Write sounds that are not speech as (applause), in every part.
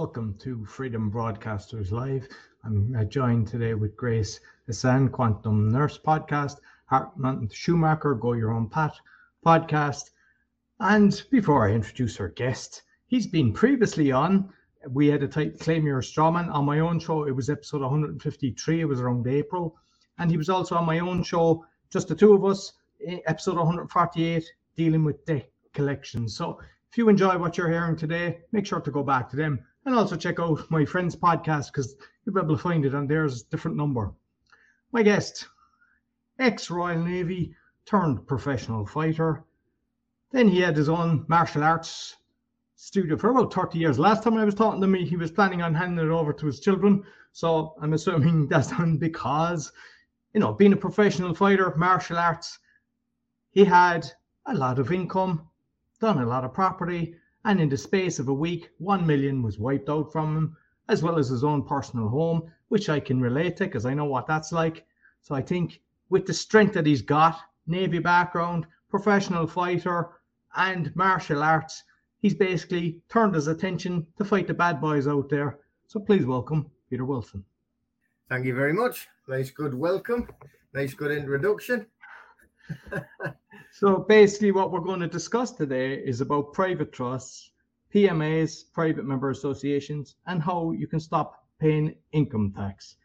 Welcome to Freedom Broadcasters Live. I'm uh, joined today with Grace Hassan, Quantum Nurse Podcast, Hartman Schumacher, Go Your Own Path Podcast. And before I introduce our guest, he's been previously on. We had a title Claim Your Strawman on my own show. It was episode 153. It was around April. And he was also on my own show, just the two of us, episode 148, dealing with debt collection. So if you enjoy what you're hearing today, make sure to go back to them and also check out my friend's podcast because you'll be able to find it on there's different number. My guest, ex Royal Navy turned professional fighter. Then he had his own martial arts studio for about 30 years. Last time I was talking to him, he was planning on handing it over to his children. So I'm assuming (laughs) that's done because, you know, being a professional fighter, martial arts, he had a lot of income done a lot of property, and in the space of a week, one million was wiped out from him, as well as his own personal home, which I can relate to because I know what that's like. So I think with the strength that he's got, Navy background, professional fighter, and martial arts, he's basically turned his attention to fight the bad boys out there. So please welcome Peter Wilson. Thank you very much. Nice, good welcome. Nice, good introduction. (laughs) So basically, what we're going to discuss today is about private trusts, PMAs, private member associations, and how you can stop paying income tax.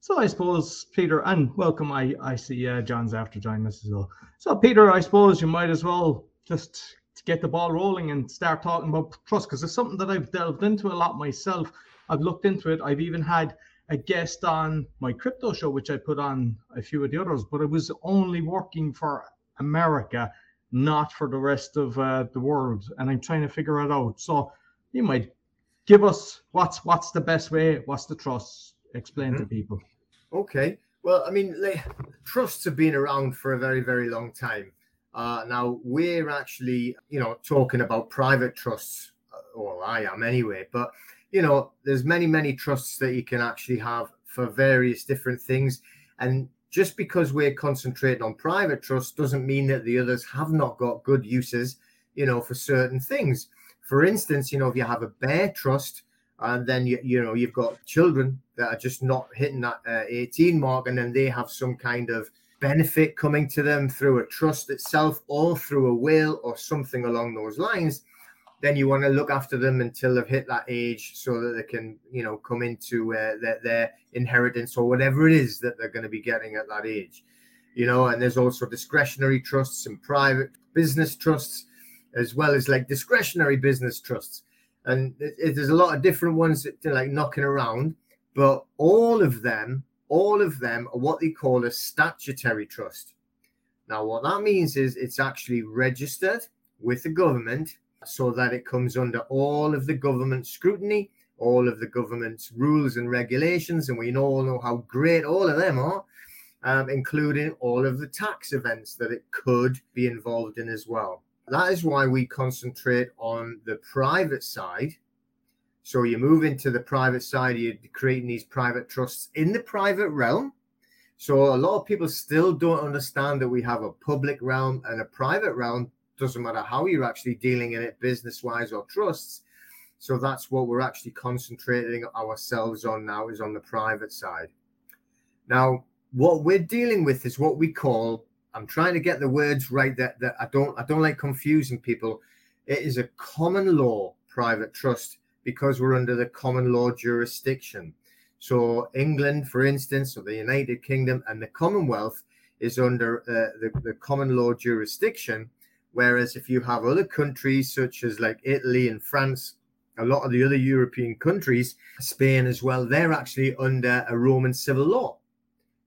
So I suppose, Peter, and welcome. I, I see uh, John's after joining us as well. So, Peter, I suppose you might as well just get the ball rolling and start talking about trust because it's something that I've delved into a lot myself. I've looked into it. I've even had a guest on my crypto show, which I put on a few of the others, but it was only working for America, not for the rest of uh, the world. And I'm trying to figure it out. So you might give us what's what's the best way, what's the trust? Explain mm-hmm. to people. Okay. Well, I mean, like, trusts have been around for a very, very long time. Uh, now we're actually, you know, talking about private trusts, or I am anyway. But you know, there's many, many trusts that you can actually have for various different things, and just because we're concentrating on private trust doesn't mean that the others have not got good uses, you know, for certain things. For instance, you know, if you have a bare trust and then you you know you've got children that are just not hitting that uh, 18 mark and then they have some kind of benefit coming to them through a trust itself or through a will or something along those lines then you want to look after them until they've hit that age so that they can you know come into uh, their, their inheritance or whatever it is that they're going to be getting at that age you know? And there's also discretionary trusts and private business trusts as well as like discretionary business trusts. And it, it, there's a lot of different ones that they're like knocking around but all of them all of them are what they call a statutory trust. Now what that means is it's actually registered with the government so that it comes under all of the government scrutiny, all of the government's rules and regulations, and we all know how great all of them are, um, including all of the tax events that it could be involved in as well. That is why we concentrate on the private side. So you move into the private side, you're creating these private trusts in the private realm. So a lot of people still don't understand that we have a public realm and a private realm doesn't matter how you're actually dealing in it business wise or trusts so that's what we're actually concentrating ourselves on now is on the private side. Now what we're dealing with is what we call i'm trying to get the words right that, that i don't i don't like confusing people. It is a common law private trust because we're under the common law jurisdiction. So england for instance or the united kingdom and the commonwealth is under uh, the, the common law jurisdiction Whereas if you have other countries such as like Italy and France, a lot of the other European countries, Spain as well, they're actually under a Roman civil law.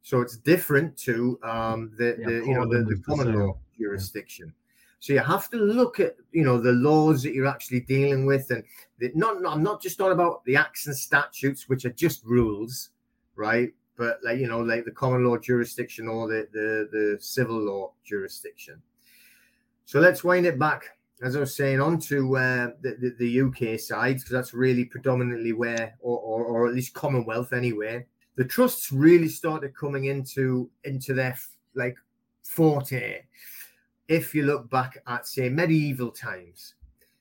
So it's different to um, the, yeah, the you know the, the common law jurisdiction. Yeah. So you have to look at you know the laws that you're actually dealing with, and the, not, not I'm not just on about the acts and statutes, which are just rules, right? But like you know like the common law jurisdiction or the the, the civil law jurisdiction. So let's wind it back, as I was saying, onto uh, the, the, the UK side, because that's really predominantly where, or, or, or at least Commonwealth anyway, the trusts really started coming into into their like forte. If you look back at say medieval times,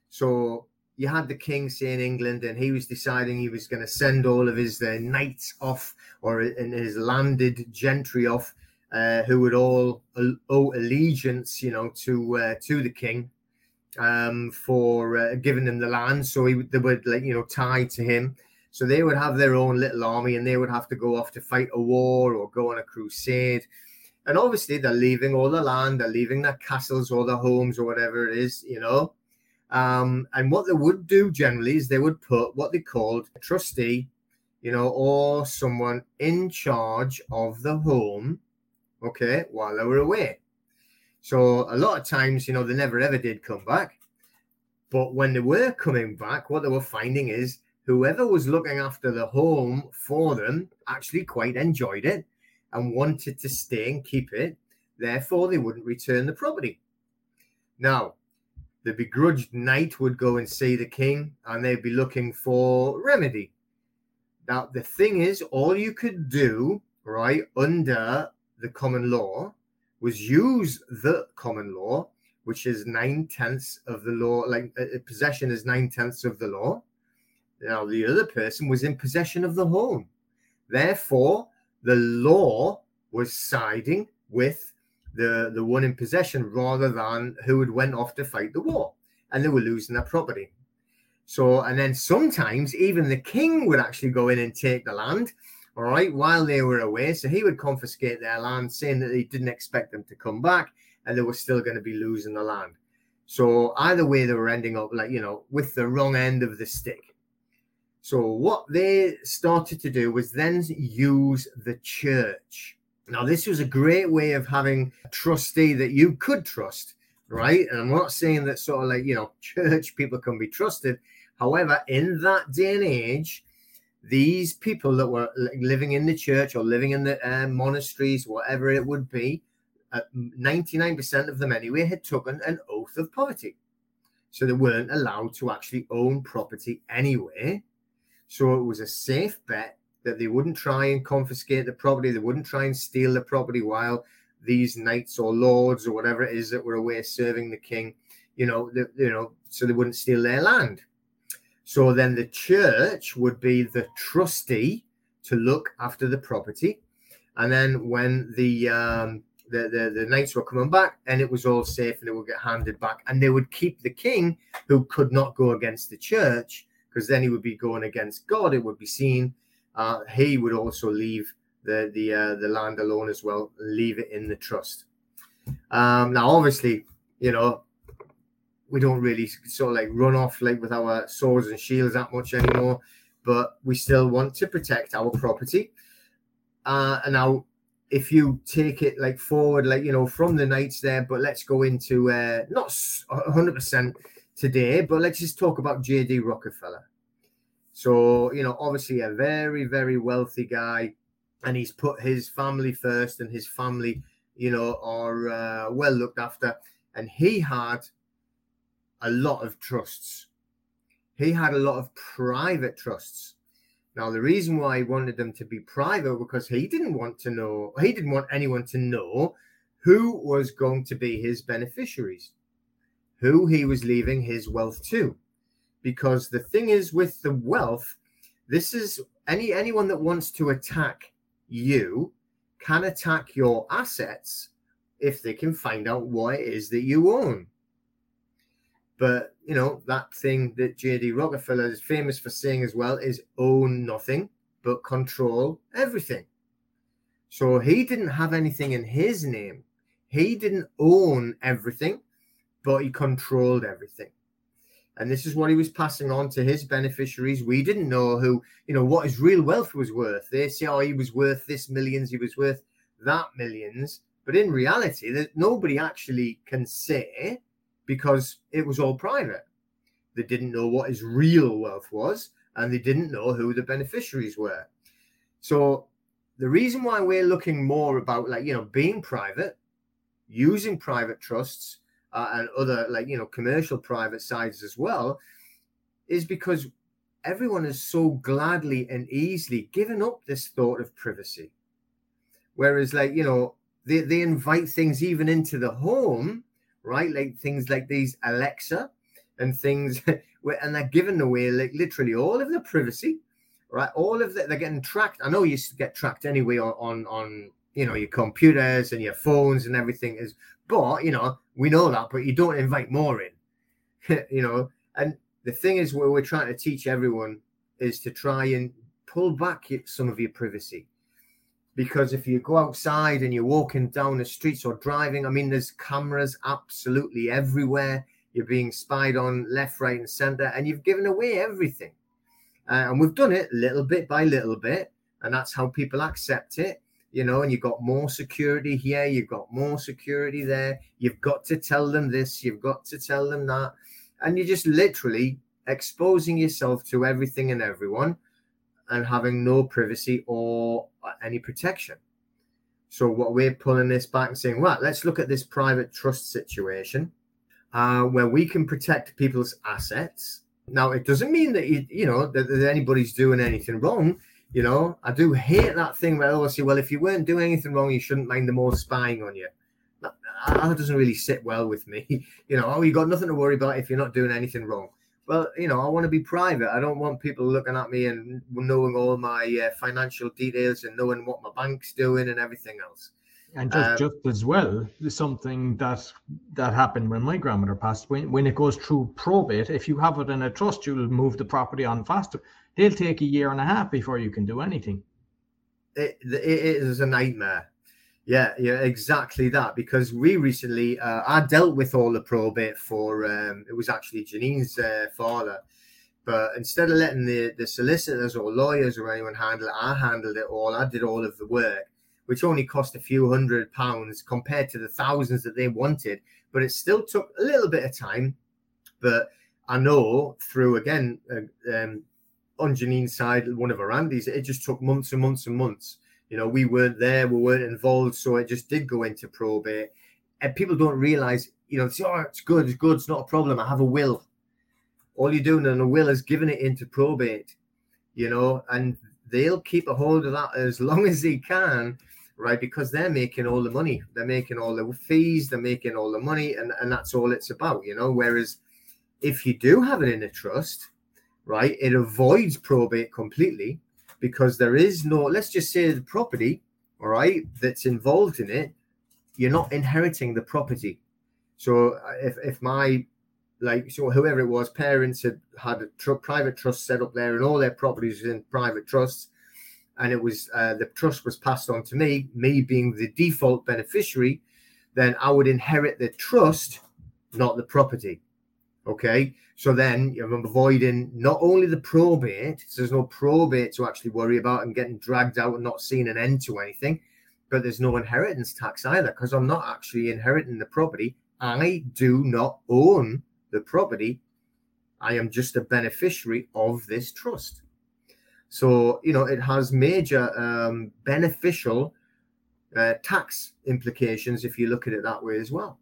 so you had the king say in England, and he was deciding he was going to send all of his uh, knights off or in his landed gentry off, uh, who would all owe allegiance, you know, to uh, to the king um, for uh, giving them the land. So he, they would like you know tied to him. So they would have their own little army, and they would have to go off to fight a war or go on a crusade. And obviously, they're leaving all the land, they're leaving their castles or their homes or whatever it is, you know. Um, and what they would do generally is they would put what they called a trustee, you know, or someone in charge of the home, okay, while they were away. So a lot of times, you know, they never ever did come back. But when they were coming back, what they were finding is whoever was looking after the home for them actually quite enjoyed it and wanted to stay and keep it. Therefore, they wouldn't return the property. Now, the begrudged knight would go and see the king and they'd be looking for remedy. Now, the thing is, all you could do, right, under the common law was use the common law, which is nine tenths of the law, like uh, possession is nine tenths of the law. Now, the other person was in possession of the home. Therefore, the law was siding with the, the one in possession rather than who had went off to fight the war and they were losing their property. So, and then sometimes even the king would actually go in and take the land, all right, while they were away. So he would confiscate their land, saying that he didn't expect them to come back and they were still going to be losing the land. So either way, they were ending up like, you know, with the wrong end of the stick. So what they started to do was then use the church. Now, this was a great way of having a trustee that you could trust, right? And I'm not saying that sort of like, you know, (laughs) church people can be trusted. However, in that day and age, these people that were living in the church or living in the uh, monasteries, whatever it would be, uh, 99% of them anyway had taken an oath of poverty. So they weren't allowed to actually own property anyway. So it was a safe bet that they wouldn't try and confiscate the property, they wouldn't try and steal the property while these knights or lords or whatever it is that were away serving the king, you know, the, you know, so they wouldn't steal their land. So then the church would be the trustee to look after the property, and then when the um, the, the, the knights were coming back and it was all safe and it would get handed back and they would keep the king who could not go against the church because then he would be going against God. It would be seen. Uh, he would also leave the the uh, the land alone as well, leave it in the trust. Um, now, obviously, you know, we don't really sort of like run off like with our swords and shields that much anymore, but we still want to protect our property. Uh, and now, if you take it like forward, like you know, from the knights there, but let's go into uh, not 100 percent today, but let's just talk about JD Rockefeller. So, you know, obviously a very, very wealthy guy, and he's put his family first, and his family, you know, are uh, well looked after. And he had a lot of trusts. He had a lot of private trusts. Now, the reason why he wanted them to be private because he didn't want to know, he didn't want anyone to know who was going to be his beneficiaries who he was leaving his wealth to. Because the thing is with the wealth, this is any anyone that wants to attack you can attack your assets if they can find out what it is that you own. But you know, that thing that JD Rockefeller is famous for saying as well is own nothing but control everything. So he didn't have anything in his name. He didn't own everything but he controlled everything. And this is what he was passing on to his beneficiaries. We didn't know who, you know, what his real wealth was worth. They say, oh, he was worth this millions, he was worth that millions. But in reality, that nobody actually can say because it was all private. They didn't know what his real wealth was, and they didn't know who the beneficiaries were. So the reason why we're looking more about like you know being private, using private trusts, uh, and other like you know commercial private sides as well is because everyone has so gladly and easily given up this thought of privacy whereas like you know they, they invite things even into the home right like things like these alexa and things, (laughs) and they're giving away like literally all of the privacy, right? All of that they're getting tracked. I know you get tracked anyway on, on on you know your computers and your phones and everything is, but you know we know that, but you don't invite more in, (laughs) you know. And the thing is, where we're trying to teach everyone is to try and pull back some of your privacy because if you go outside and you're walking down the streets or driving, I mean, there's cameras absolutely everywhere. You're being spied on left, right, and center, and you've given away everything. Uh, and we've done it little bit by little bit, and that's how people accept it. You know, and you've got more security here, you've got more security there. You've got to tell them this, you've got to tell them that, and you're just literally exposing yourself to everything and everyone and having no privacy or any protection. So what we're pulling this back and saying, right, let's look at this private trust situation uh, where we can protect people's assets. Now, it doesn't mean that you, you know that, that anybody's doing anything wrong. You know, I do hate that thing where they say, well, if you weren't doing anything wrong, you shouldn't mind them all spying on you. That, that doesn't really sit well with me. (laughs) You know, oh, you got nothing to worry about if you're not doing anything wrong well, you know, I want to be private. I don't want people looking at me and knowing all my uh, financial details and knowing what my bank's doing and everything else. And just, um, just as well, something that that happened when my grandmother passed. When when it goes through probate, if you have it in a trust, you'll move the property on faster. They'll take a year and a half before you can do anything. It, it is a nightmare. Yeah, yeah, exactly that. Because we recently, uh, I dealt with all the probate for. Um, it was actually Janine's uh, father, but instead of letting the the solicitors or lawyers or anyone handle it, I handled it all. I did all of the work, which only cost a few hundred pounds compared to the thousands that they wanted. But it still took a little bit of time. But I know through again uh, um, on Janine's side, one of her aunties, it just took months and months and months you know, we weren't there, we weren't involved, so it just did go into probate. And people don't realize, you know, say, oh, it's good, it's good, it's not a problem. I have a will. All you're doing in a will is giving it into probate, you know, and they'll keep a hold of that as long as they can, right? Because they're making all the money, they're making all the fees, they're making all the money, and, and that's all it's about, you know. Whereas if you do have it in a trust, right, it avoids probate completely because there is no, let's just say the property, all right, that's involved in it, you're not inheriting the property. So uh, if, if my, like, so whoever it was, parents had had a tr- private trust set up there and all their properties in private trusts, and it was uh, the trust was passed on to me, me being the default beneficiary, then I would inherit the trust, not the property. Okay. So then you're avoiding not only the probate, so there's no probate to actually worry about and getting dragged out and not seeing an end to anything, but there's no inheritance tax either because I'm not actually inheriting the property. I do not own the property. I am just a beneficiary of this trust. So, you know, it has major um, beneficial uh, tax implications if you look at it that way as well.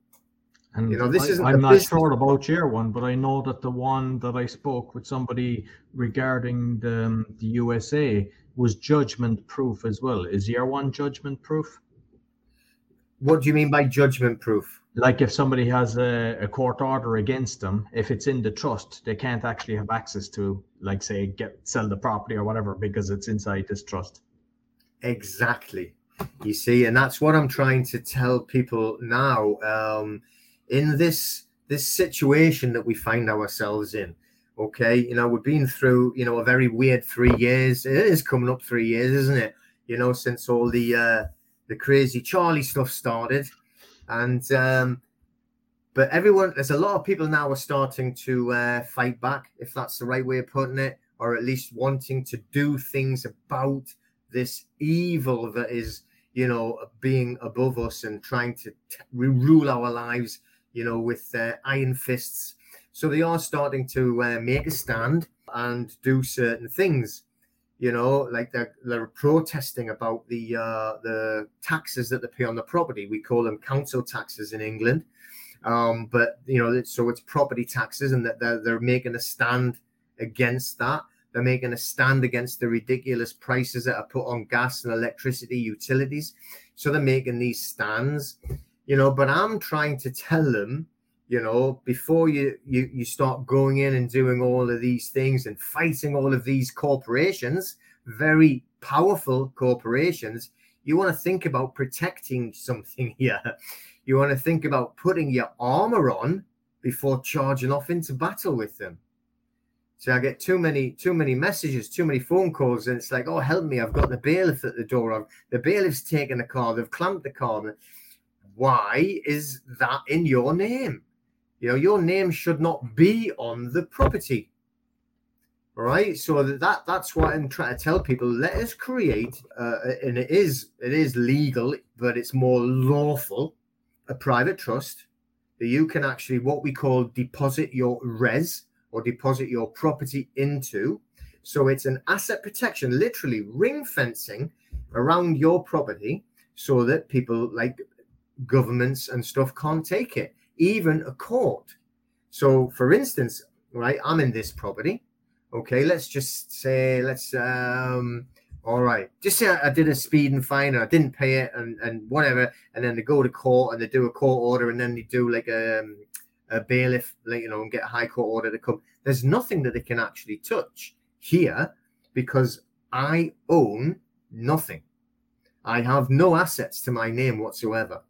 And you know, this is I'm not business. sure about your one, but I know that the one that I spoke with somebody regarding the, um, the USA was judgment proof as well. Is your one judgment proof? What do you mean by judgment proof? Like if somebody has a, a court order against them, if it's in the trust, they can't actually have access to, like, say, get sell the property or whatever because it's inside this trust. Exactly. You see, and that's what I'm trying to tell people now. Um, in this this situation that we find ourselves in. Okay, you know, we've been through, you know, a very weird three years. It is coming up three years, isn't it? You know, since all the uh the crazy Charlie stuff started. And um but everyone there's a lot of people now are starting to uh fight back, if that's the right way of putting it, or at least wanting to do things about this evil that is you know being above us and trying to t- rule our lives you know, with uh, iron fists. So they are starting to uh, make a stand and do certain things. You know, like they're, they're protesting about the uh, the taxes that they pay on the property. We call them council taxes in England, um, but you know, so it's property taxes, and that they're, they're making a stand against that. They're making a stand against the ridiculous prices that are put on gas and electricity utilities. So they're making these stands you know but i'm trying to tell them you know before you you you start going in and doing all of these things and fighting all of these corporations very powerful corporations you want to think about protecting something (laughs) here you want to think about putting your armor on before charging off into battle with them so I get too many, too many messages, too many phone calls, and it's like, oh, help me! I've got the bailiff at the door. the bailiff's taken the car. They've clamped the car. Why is that in your name? You know, your name should not be on the property. Right. So that that's what I'm trying to tell people. Let us create, uh, and it is it is legal, but it's more lawful, a private trust that you can actually what we call deposit your res or deposit your property into. So it's an asset protection, literally ring fencing around your property so that people like governments and stuff can't take it, even a court. So, for instance, right, I'm in this property. Okay, let's just say, let's, um, all right, just say I, I did a speeding fine and I didn't pay it and, and whatever. And then they go to court and they do a court order and then they do like a, um, a bailiff, like, you know, and get a high court order to come. There's nothing that they can actually touch here because I own nothing. I have no assets to my name whatsoever.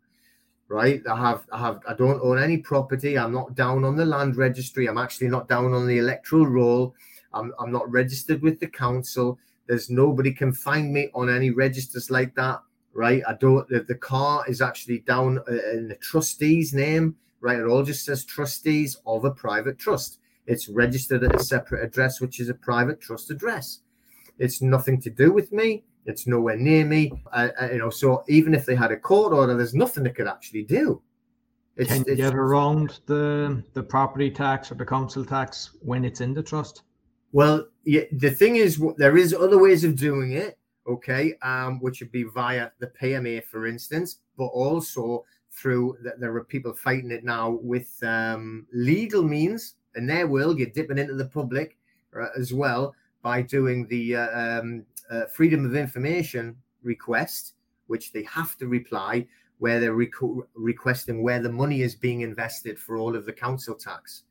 Right? I have I have I don't own any property. I'm not down on the land registry. I'm actually not down on the electoral roll. I'm I'm not registered with the council. There's nobody can find me on any registers like that. Right? I don't the, the car is actually down uh, in the trustee's name right? It all just says trustees of a private trust. It's registered at a separate address, which is a private trust address. It's nothing to do with me. It's nowhere near me. Uh, uh, you know, so even if they had a court order, there's nothing they could actually do. It's, Can you it's, get around the the property tax or the council tax when it's in the trust? Well, yeah, the thing is, there is other ways of doing it. Okay, um, which would be via the PMA, for instance, but also through that there are people fighting it now with um, legal means in their will. you're dipping into the public uh, as well by doing the uh, um, uh, freedom of information request which they have to reply where they're requesting where the money is being invested for all of the council tax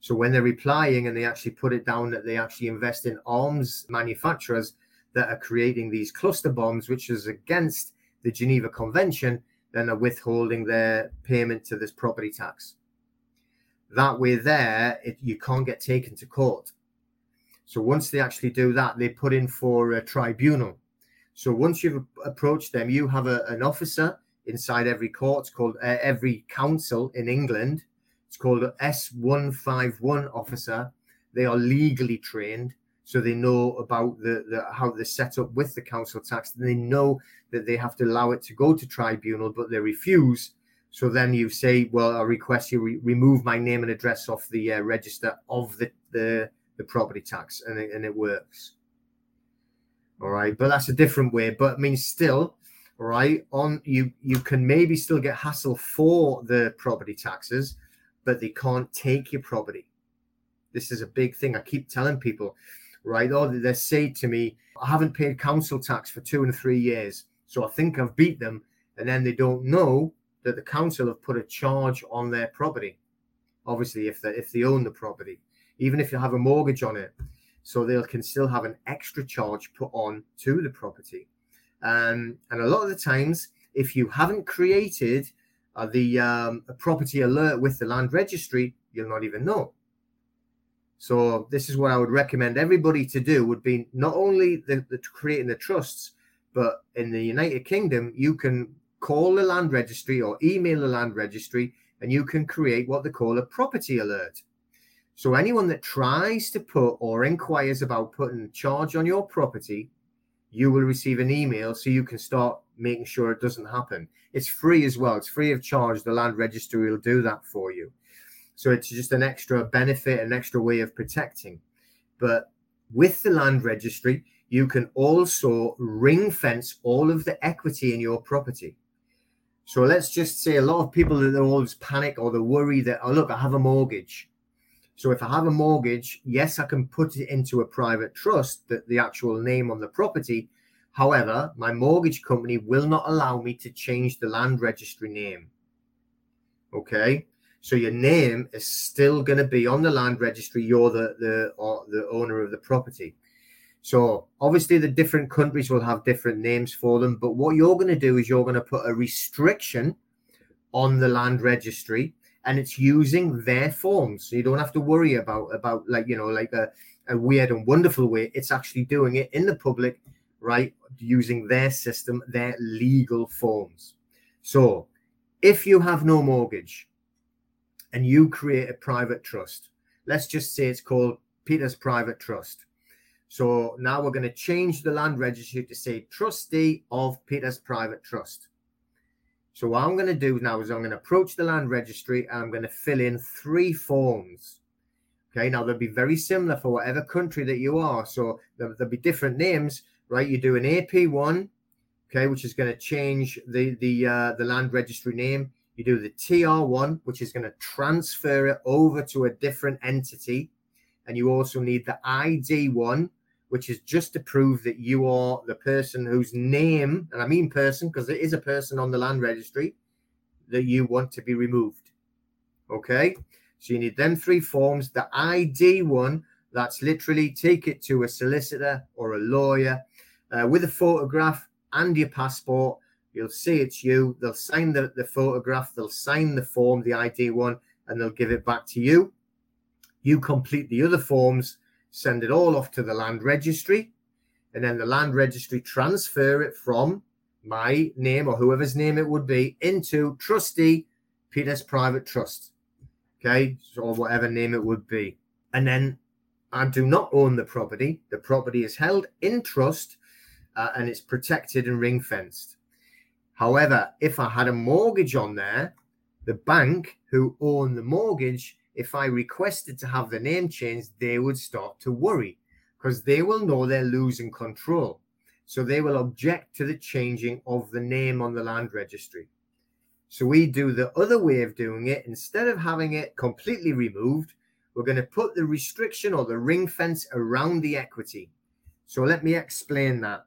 so when they're replying and they actually put it down that they actually invest in arms manufacturers that are creating these cluster bombs which is against the geneva convention then are withholding their payment to this property tax. That way, there it, you can't get taken to court. So once they actually do that, they put in for a tribunal. So once you've approached them, you have a, an officer inside every court. Called uh, every council in England. It's called an S151 officer. They are legally trained so they know about the, the how they're set up with the council tax. They know that they have to allow it to go to tribunal, but they refuse. So then you say, "Well, I request you re- remove my name and address off the uh, register of the, the the property tax," and it, and it works. All right, but that's a different way. But I mean, still, all right, on you you can maybe still get hassle for the property taxes, but they can't take your property. This is a big thing. I keep telling people right? Or they say to me, I haven't paid council tax for two and three years, so I think I've beat them. And then they don't know that the council have put a charge on their property. Obviously, if they if they own the property, even if you have a mortgage on it, so they can still have an extra charge put on to the property. Um, and a lot of the times, if you haven't created uh, the um, property alert with the land registry, you'll not even know. So this is what I would recommend everybody to do would be not only the, the creating the trusts, but in the United Kingdom, you can call the land registry or email the land registry and you can create what they call a property alert. So anyone that tries to put or inquires about putting a charge on your property, you will receive an email so you can start making sure it doesn't happen. It's free as well. It's free of charge. The land registry will do that for you. So it's just an extra benefit, an extra way of protecting. But with the land registry, you can also ring fence all of the equity in your property. So let's just say a lot of people that always panic or they worry that, oh, look, I have a mortgage. So if I have a mortgage, yes, I can put it into a private trust, that the actual name on the property. However, my mortgage company will not allow me to change the land registry name. Okay. So your name is still going to be on the land registry. You're the the or the owner of the property. So obviously the different countries will have different names for them. But what you're going to do is you're going to put a restriction on the land registry, and it's using their forms. So you don't have to worry about about like you know like a, a weird and wonderful way. It's actually doing it in the public, right? Using their system, their legal forms. So if you have no mortgage and you create a private trust. Let's just say it's called Peter's Private Trust. So now we're going to change the land registry to say trustee of Peter's Private Trust. So what I'm going to do now is I'm going to approach the land registry and I'm going to fill in three forms. Okay, now they'll be very similar for whatever country that you are. So there'll, there'll be different names, right? You do an AP1, okay, which is going to change the the uh, the land registry name. You do the TR1, which is going to transfer it over to a different entity. And you also need the ID1, which is just to prove that you are the person whose name, and I mean person because it is a person on the land registry, that you want to be removed. Okay. So you need them three forms. The ID one, that's literally take it to a solicitor or a lawyer uh, with a photograph and your passport You'll see it's you. They'll sign the, the photograph, they'll sign the form, the ID one, and they'll give it back to you. You complete the other forms, send it all off to the land registry, and then the land registry transfer it from my name or whoever's name it would be into trustee Peter's private trust. Okay, or whatever name it would be. And then I do not own the property. The property is held in trust uh, and it's protected and ring fenced. However, if I had a mortgage on there, the bank who own the mortgage, if I requested to have the name changed, they would start to worry because they will know they're losing control. So they will object to the changing of the name on the land registry. So we do the other way of doing it. Instead of having it completely removed, we're going to put the restriction or the ring fence around the equity. So let me explain that.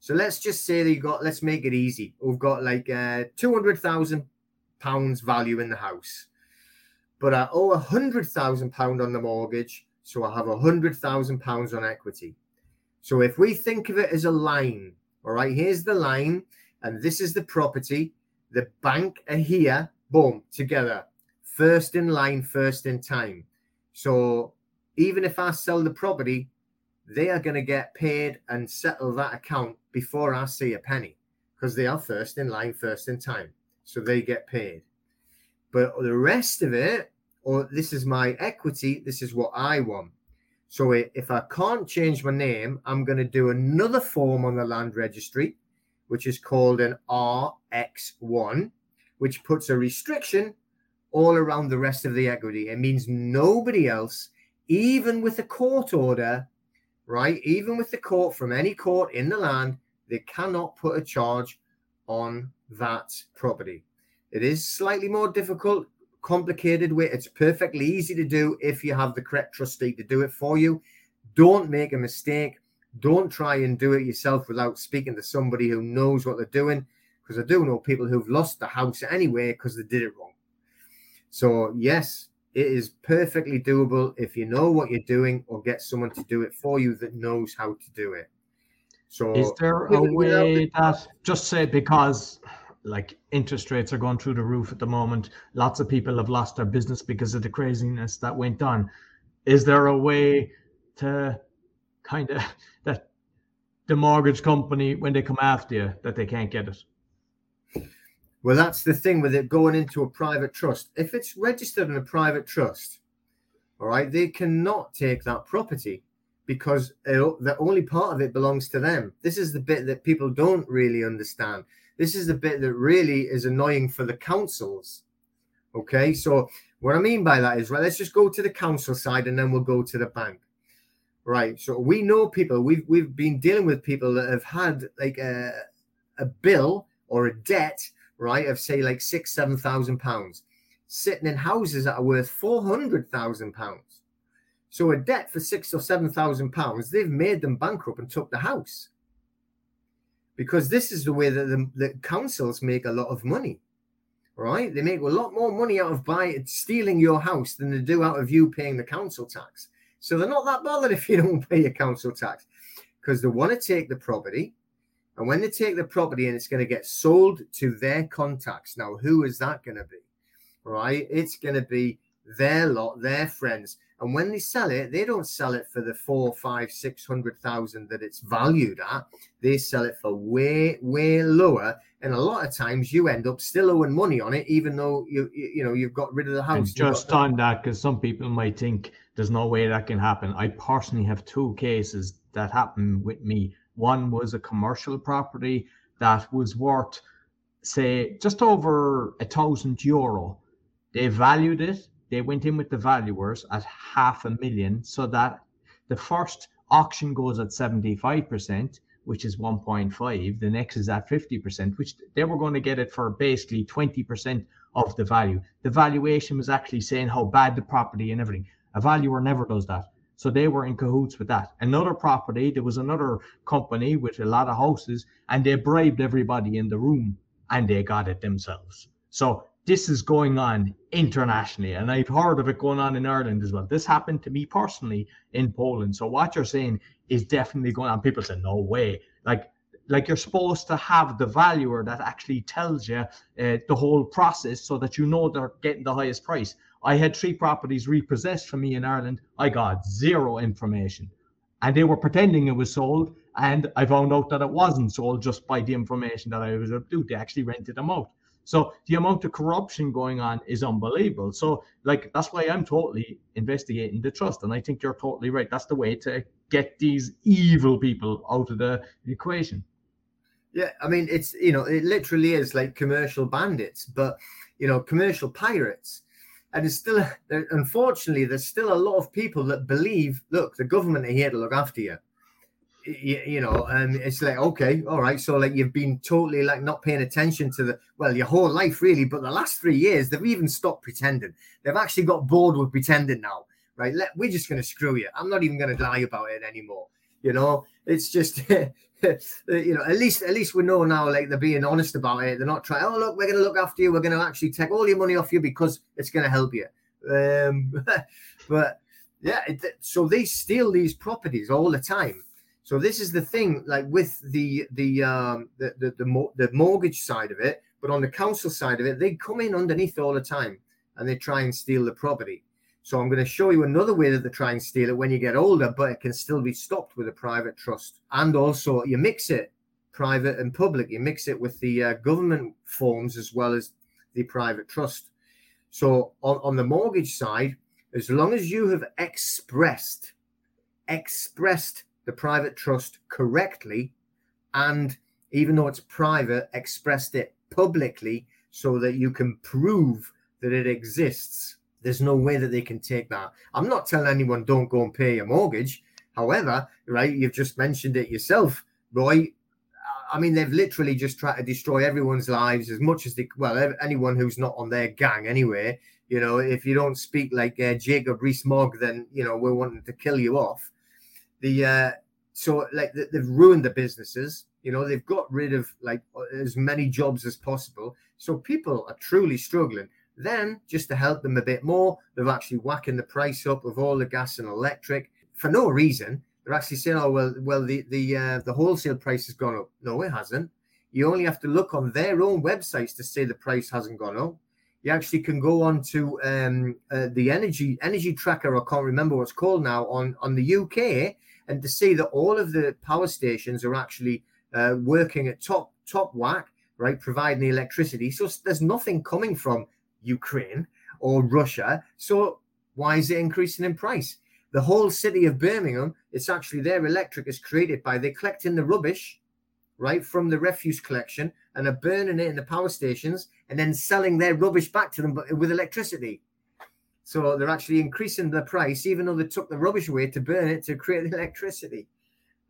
So let's just say that you got, let's make it easy. We've got like uh, 200,000 pounds value in the house, but I owe a hundred thousand pound on the mortgage. So I have a hundred thousand pounds on equity. So if we think of it as a line, all right, here's the line, and this is the property. The bank are here, boom, together, first in line, first in time. So even if I sell the property, they are going to get paid and settle that account before I see a penny because they are first in line, first in time. So they get paid. But the rest of it, or this is my equity, this is what I want. So if I can't change my name, I'm going to do another form on the land registry, which is called an RX1, which puts a restriction all around the rest of the equity. It means nobody else, even with a court order, right? Even with the court from any court in the land, they cannot put a charge on that property. It is slightly more difficult, complicated way. It's perfectly easy to do if you have the correct trustee to do it for you. Don't make a mistake. Don't try and do it yourself without speaking to somebody who knows what they're doing. Because I do know people who've lost the house anyway because they did it wrong. So, yes, it is perfectly doable if you know what you're doing or get someone to do it for you that knows how to do it. So is there a way that just say because like interest rates are going through the roof at the moment, lots of people have lost their business because of the craziness that went on. Is there a way to kind of (laughs) that the mortgage company when they come after you that they can't get it? Well, that's the thing with it going into a private trust. If it's registered in a private trust, all right, they cannot take that property because the only part of it belongs to them. This is the bit that people don't really understand. This is the bit that really is annoying for the councils. Okay, so what I mean by that is, right, let's just go to the council side and then we'll go to the bank. Right, so we know people, we've, we've been dealing with people that have had like a, a bill or a debt right, of say like six, seven thousand pounds, sitting in houses that are worth four hundred thousand pounds. So a debt for six or seven thousand pounds, they've made them bankrupt and took the house. Because this is the way that the, the councils make a lot of money. right? They make a lot more money out of buying stealing your house than they do out of you paying the council tax. So they're not that bothered (laughs) if you don't pay your council tax because they want to take the property. And when they take the property and it's going to get sold to their contacts, now who is that going to be? Right? It's going to be their lot, their friends. And when they sell it, they don't sell it for the four, five, six hundred thousand that it's valued at. They sell it for way, way lower. And a lot of times you end up still owing money on it, even though you you know you've got rid of the house. And just on that, because some people might think there's no way that can happen. I personally have two cases that happened with me. One was a commercial property that was worth, say, just over a thousand euro. They valued it they went in with the valuers at half a million so that the first auction goes at 75%, which is 1.5. The next is at 50%, which they were going to get it for basically 20% of the value. The valuation was actually saying how bad the property and everything. A valuer never does that. So they were in cahoots with that. Another property, there was another company with a lot of houses, and they bribed everybody in the room and they got it themselves. So this is going on internationally, and I've heard of it going on in Ireland as well. This happened to me personally in Poland. So what you're saying is definitely going on. People say, "No way!" Like, like you're supposed to have the valuer that actually tells you uh, the whole process, so that you know they're getting the highest price. I had three properties repossessed from me in Ireland. I got zero information, and they were pretending it was sold. And I found out that it wasn't sold just by the information that I was able to. They actually rented them out. So the amount of corruption going on is unbelievable. So like that's why I'm totally investigating the trust, and I think you're totally right. That's the way to get these evil people out of the equation. Yeah, I mean it's you know it literally is like commercial bandits, but you know commercial pirates. And it's still, unfortunately, there's still a lot of people that believe, look, the government are here to look after you you, you know, and it's like, okay, all right. So like you've been totally like not paying attention to the well, your whole life really, but the last three years they've even stopped pretending. They've actually got bored with pretending now, right? Let, we're just gonna screw you. I'm not even gonna lie about it anymore. You know, it's just (laughs) you know, at least at least we know now, like they're being honest about it. They're not trying, oh look, we're gonna look after you, we're gonna actually take all your money off you because it's gonna help you. Um (laughs) but yeah, it, so they steal these properties all the time so this is the thing, like with the the um, the the, the, the mortgage side of it, but on the council side of it, they come in underneath all the time and they try and steal the property. So I'm going to show you another way that they try and steal it when you get older, but it can still be stopped with a private trust. And also, you mix it private and public. You mix it with the uh, government forms as well as the private trust. So on, on the mortgage side, as long as you have expressed expressed the private trust correctly and even though it's private expressed it publicly so that you can prove that it exists. There's no way that they can take that. I'm not telling anyone don't go and pay your mortgage. However right you've just mentioned it yourself roy. I mean they've literally just tried to destroy everyone's lives as much as they well anyone who's not on their gang anyway. You know if you don't speak like uh, jacob rees-mogg then you know we're wanting to kill you off the uh, so like they've ruined the businesses you know they've got rid of like as many jobs as possible. So people are truly struggling. Then just to help them a bit more they're actually whacking the price up of all the gas and electric. For no reason they're actually saying oh well well the the uh, the wholesale price has gone up. No it hasn't. You only have to look on their own websites to say the price hasn't gone up. You actually can go on to um, uh, the energy energy tracker i can't remember what's called now on on the uk and to see that all of the power stations are actually uh, working at top top whack, right, providing the electricity. So there's nothing coming from Ukraine or Russia. So why is it increasing in price? The whole city of Birmingham, it's actually their electric is created by they collecting the rubbish, right, from the refuse collection and are burning it in the power stations and then selling their rubbish back to them with electricity. So they're actually increasing the price, even though they took the rubbish away to burn it to create the electricity.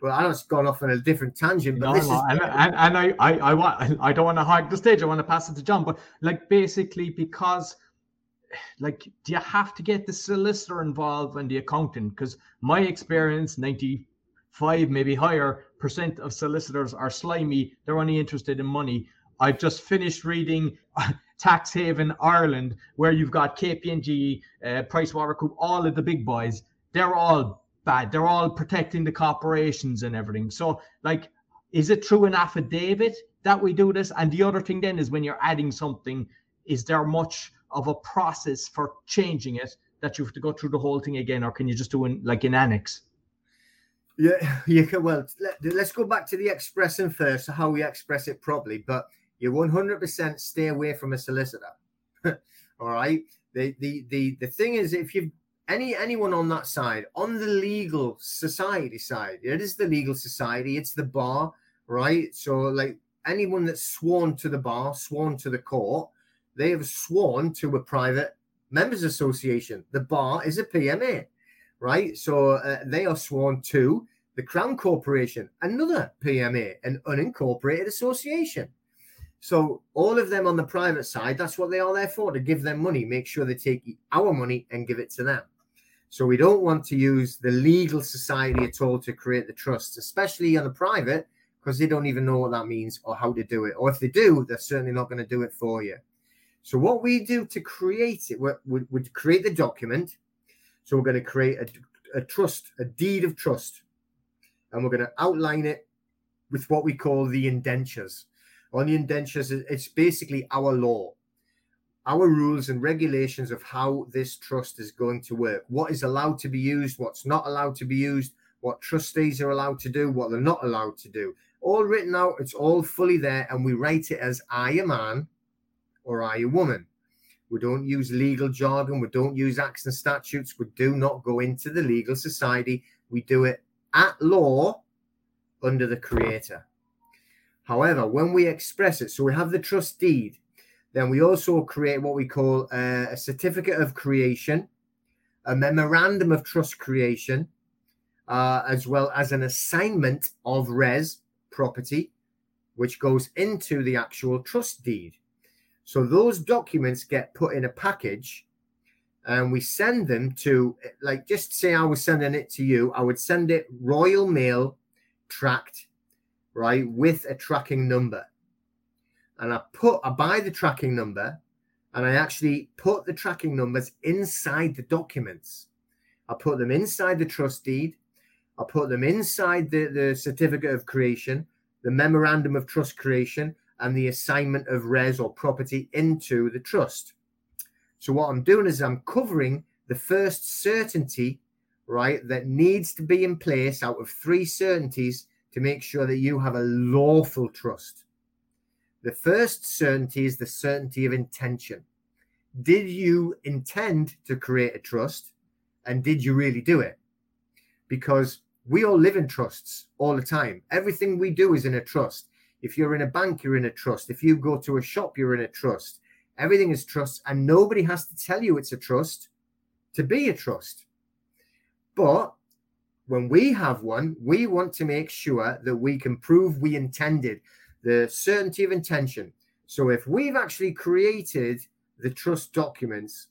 But I know it's gone off on a different tangent. But no, this no, is- and, and, I, I, I want, I don't want to hog the stage. I want to pass it to John. But like basically, because like, do you have to get the solicitor involved and the accountant? Because my experience, ninety-five, maybe higher percent of solicitors are slimy. They're only interested in money. I've just finished reading (laughs) tax haven Ireland, where you've got KPMG, uh, Pricewaterhouse, all of the big boys, they're all bad. They're all protecting the corporations and everything. So, like, is it true an affidavit that we do this? And the other thing then is when you're adding something, is there much of a process for changing it that you have to go through the whole thing again, or can you just do it like an annex? Yeah, (laughs) can. Well, let, us go back to the expressing first, how we express it properly. But you 100% stay away from a solicitor. (laughs) All right. The, the the the thing is, if you've any anyone on that side, on the legal society side, it is the legal society, it's the bar, right? So like anyone that's sworn to the bar, sworn to the court, they have sworn to a private members association. The bar is a PMA, right? So uh, they are sworn to the Crown Corporation, another PMA, an unincorporated association. So all of them on the private side, that's what they are there for, to give them money, make sure they take our money and give it to them. So we don't want to use the legal society at all to create the trusts, especially on the private, because they don't even know what that means or how to do it. Or if they do, they're certainly not going to do it for you. So what we do to create it, we would create the document. So we're going to create a, a trust, a deed of trust, and we're going to outline it with what we call the indentures. On the indentures, it's basically our law, our rules and regulations of how this trust is going to work. What is allowed to be used, what's not allowed to be used, what trustees are allowed to do, what they're not allowed to do. All written out, it's all fully there, and we write it as I a man or I a woman. We don't use legal jargon, we don't use acts and statutes, we do not go into the legal society. We do it at law under the creator. However, when we express it, so we have the trust deed, then we also create what we call a, a certificate of creation, a memorandum of trust creation, uh, as well as an assignment of res property, which goes into the actual trust deed. So those documents get put in a package and we send them to, like, just say I was sending it to you, I would send it Royal Mail tracked, right, with a tracking number. And I put, I buy the tracking number and I actually put the tracking numbers inside the documents. I put them inside the trust deed. I put them inside the, the certificate of creation, the memorandum of trust creation, and the assignment of res or property into the trust. So what I'm doing is I'm covering the first certainty, right, that needs to be in place out of three certainties to make sure that you have a lawful trust. The first certainty is the certainty of intention. Did you intend to create a trust and did you really do it? Because we all live in trusts all the time. Everything we do is in a trust. If you're in a bank, you're in a trust. If you go to a shop, you're in a trust. Everything is trust, and nobody has to tell you it's a trust to be a trust. But when we have one, we want to make sure that we can prove we intended the certainty of intention. So if we've actually created the trust documents,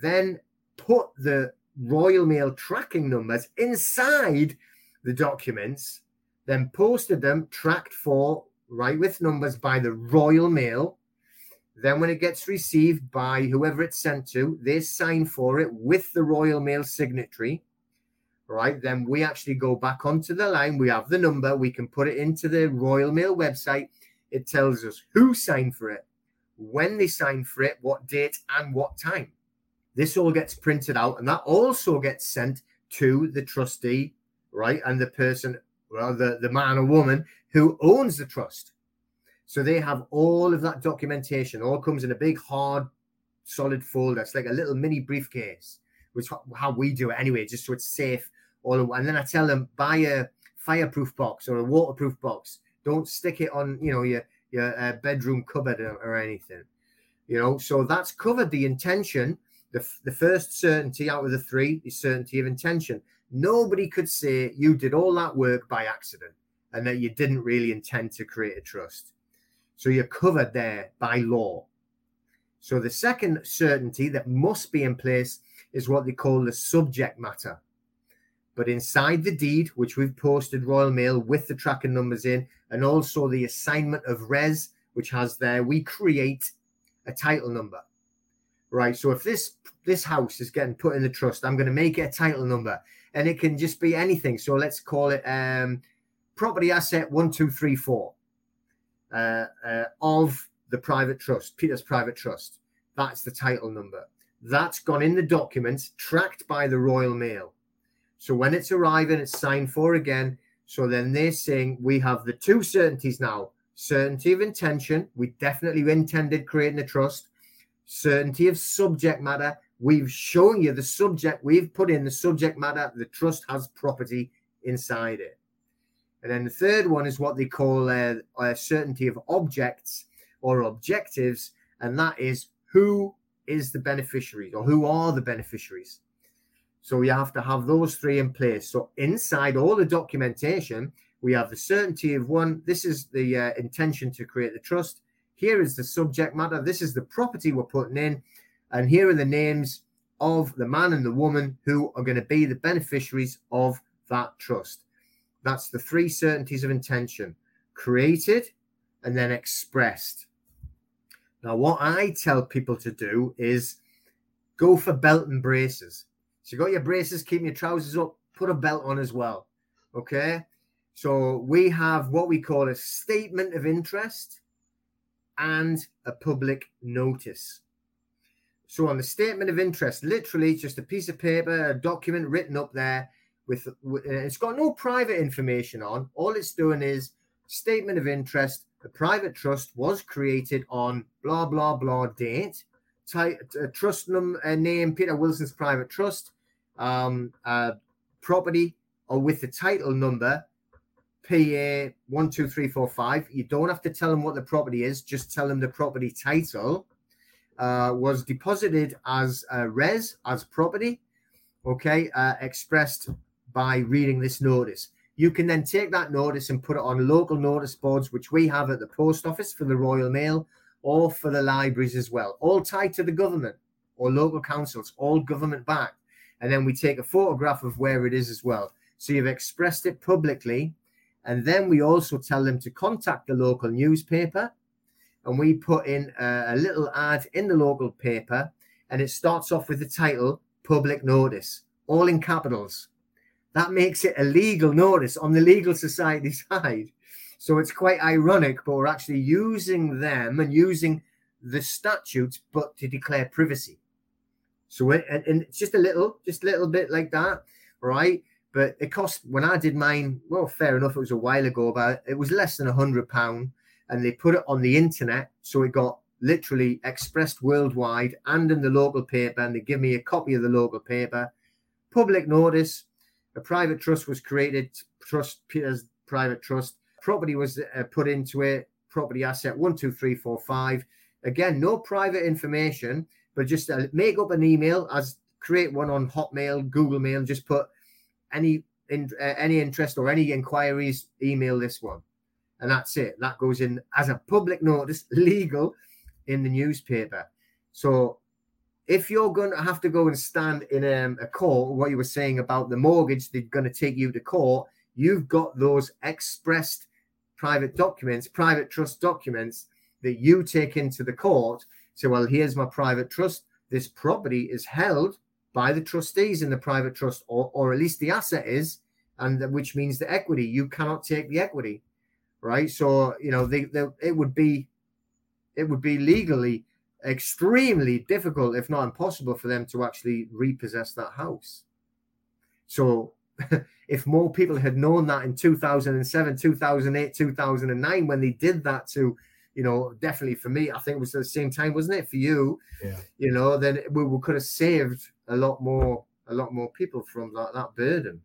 then put the Royal Mail tracking numbers inside the documents, then posted them tracked for right with numbers by the Royal Mail. Then, when it gets received by whoever it's sent to, they sign for it with the Royal Mail signatory. Right, then we actually go back onto the line. We have the number, we can put it into the Royal Mail website. It tells us who signed for it, when they signed for it, what date, and what time. This all gets printed out, and that also gets sent to the trustee, right, and the person, well, the, the man or woman who owns the trust. So they have all of that documentation, all comes in a big, hard, solid folder. It's like a little mini briefcase, which how we do it anyway, just so it's safe. And then I tell them buy a fireproof box or a waterproof box. Don't stick it on, you know, your your uh, bedroom cupboard or, or anything. You know, so that's covered the intention. The, the first certainty out of the three is certainty of intention. Nobody could say you did all that work by accident and that you didn't really intend to create a trust. So you're covered there by law. So the second certainty that must be in place is what they call the subject matter. But inside the deed, which we've posted Royal Mail with the tracking numbers in, and also the assignment of res, which has there, we create a title number. Right. So if this this house is getting put in the trust, I'm going to make it a title number, and it can just be anything. So let's call it um, property asset one two three four uh, uh, of the private trust, Peter's private trust. That's the title number. That's gone in the documents, tracked by the Royal Mail. So when it's arriving, it's signed for again. So then they're saying we have the two certainties now certainty of intention. We definitely intended creating a trust. Certainty of subject matter. We've shown you the subject, we've put in the subject matter. The trust has property inside it. And then the third one is what they call a, a certainty of objects or objectives. And that is who is the beneficiary or who are the beneficiaries. So you have to have those three in place. So inside all the documentation, we have the certainty of one. This is the uh, intention to create the trust. Here is the subject matter. This is the property we're putting in. And here are the names of the man and the woman who are going to be the beneficiaries of that trust. That's the three certainties of intention created and then expressed. Now, what I tell people to do is go for belt and braces. So you got your braces, keeping your trousers up, put a belt on as well. Okay. So we have what we call a statement of interest and a public notice. So on the statement of interest, literally it's just a piece of paper, a document written up there with, with it's got no private information on. All it's doing is statement of interest. The private trust was created on blah blah blah date. Uh, trust num, uh, name Peter Wilson's private trust um, uh, property or with the title number PA one two three four five. You don't have to tell them what the property is; just tell them the property title uh, was deposited as a res as property. Okay, uh, expressed by reading this notice. You can then take that notice and put it on local notice boards, which we have at the post office for the Royal Mail or for the libraries as well, all tied to the government or local councils, all government backed and then we take a photograph of where it is as well. So you've expressed it publicly, and then we also tell them to contact the local newspaper, and we put in a, a little ad in the local paper, and it starts off with the title "Public Notice," all in capitals. That makes it a legal notice on the legal society (laughs) side. So it's quite ironic, but we're actually using them and using the statutes, but to declare privacy. So it, and, and it's just a little, just a little bit like that, right? But it cost when I did mine. Well, fair enough. It was a while ago, but it was less than a hundred pound, and they put it on the internet, so it got literally expressed worldwide and in the local paper. And they give me a copy of the local paper. Public notice: a private trust was created. Trust Peter's private trust. Property was uh, put into it. Property asset one, two, three, four, five. Again, no private information but just uh, make up an email as create one on Hotmail, Google Mail, just put any in, uh, any interest or any inquiries, email this one, and that's it. That goes in as a public notice, (laughs) legal, in the newspaper. So if you're going to have to go and stand in um, a court, what you were saying about the mortgage, they're going to take you to court. You've got those expressed private documents, private trust documents that you take into the court Say, well, here's my private trust. This property is held by the trustees in the private trust, or, or at least the asset is, and which means the equity. You cannot take the equity, right? So you know, they, they, it would be, it would be legally extremely difficult, if not impossible, for them to actually repossess that house. So, (laughs) if more people had known that in 2007, 2008, 2009, when they did that to you know, definitely for me, I think it was at the same time, wasn't it? For you, yeah. you know, then we, we could have saved a lot more, a lot more people from that, that burden.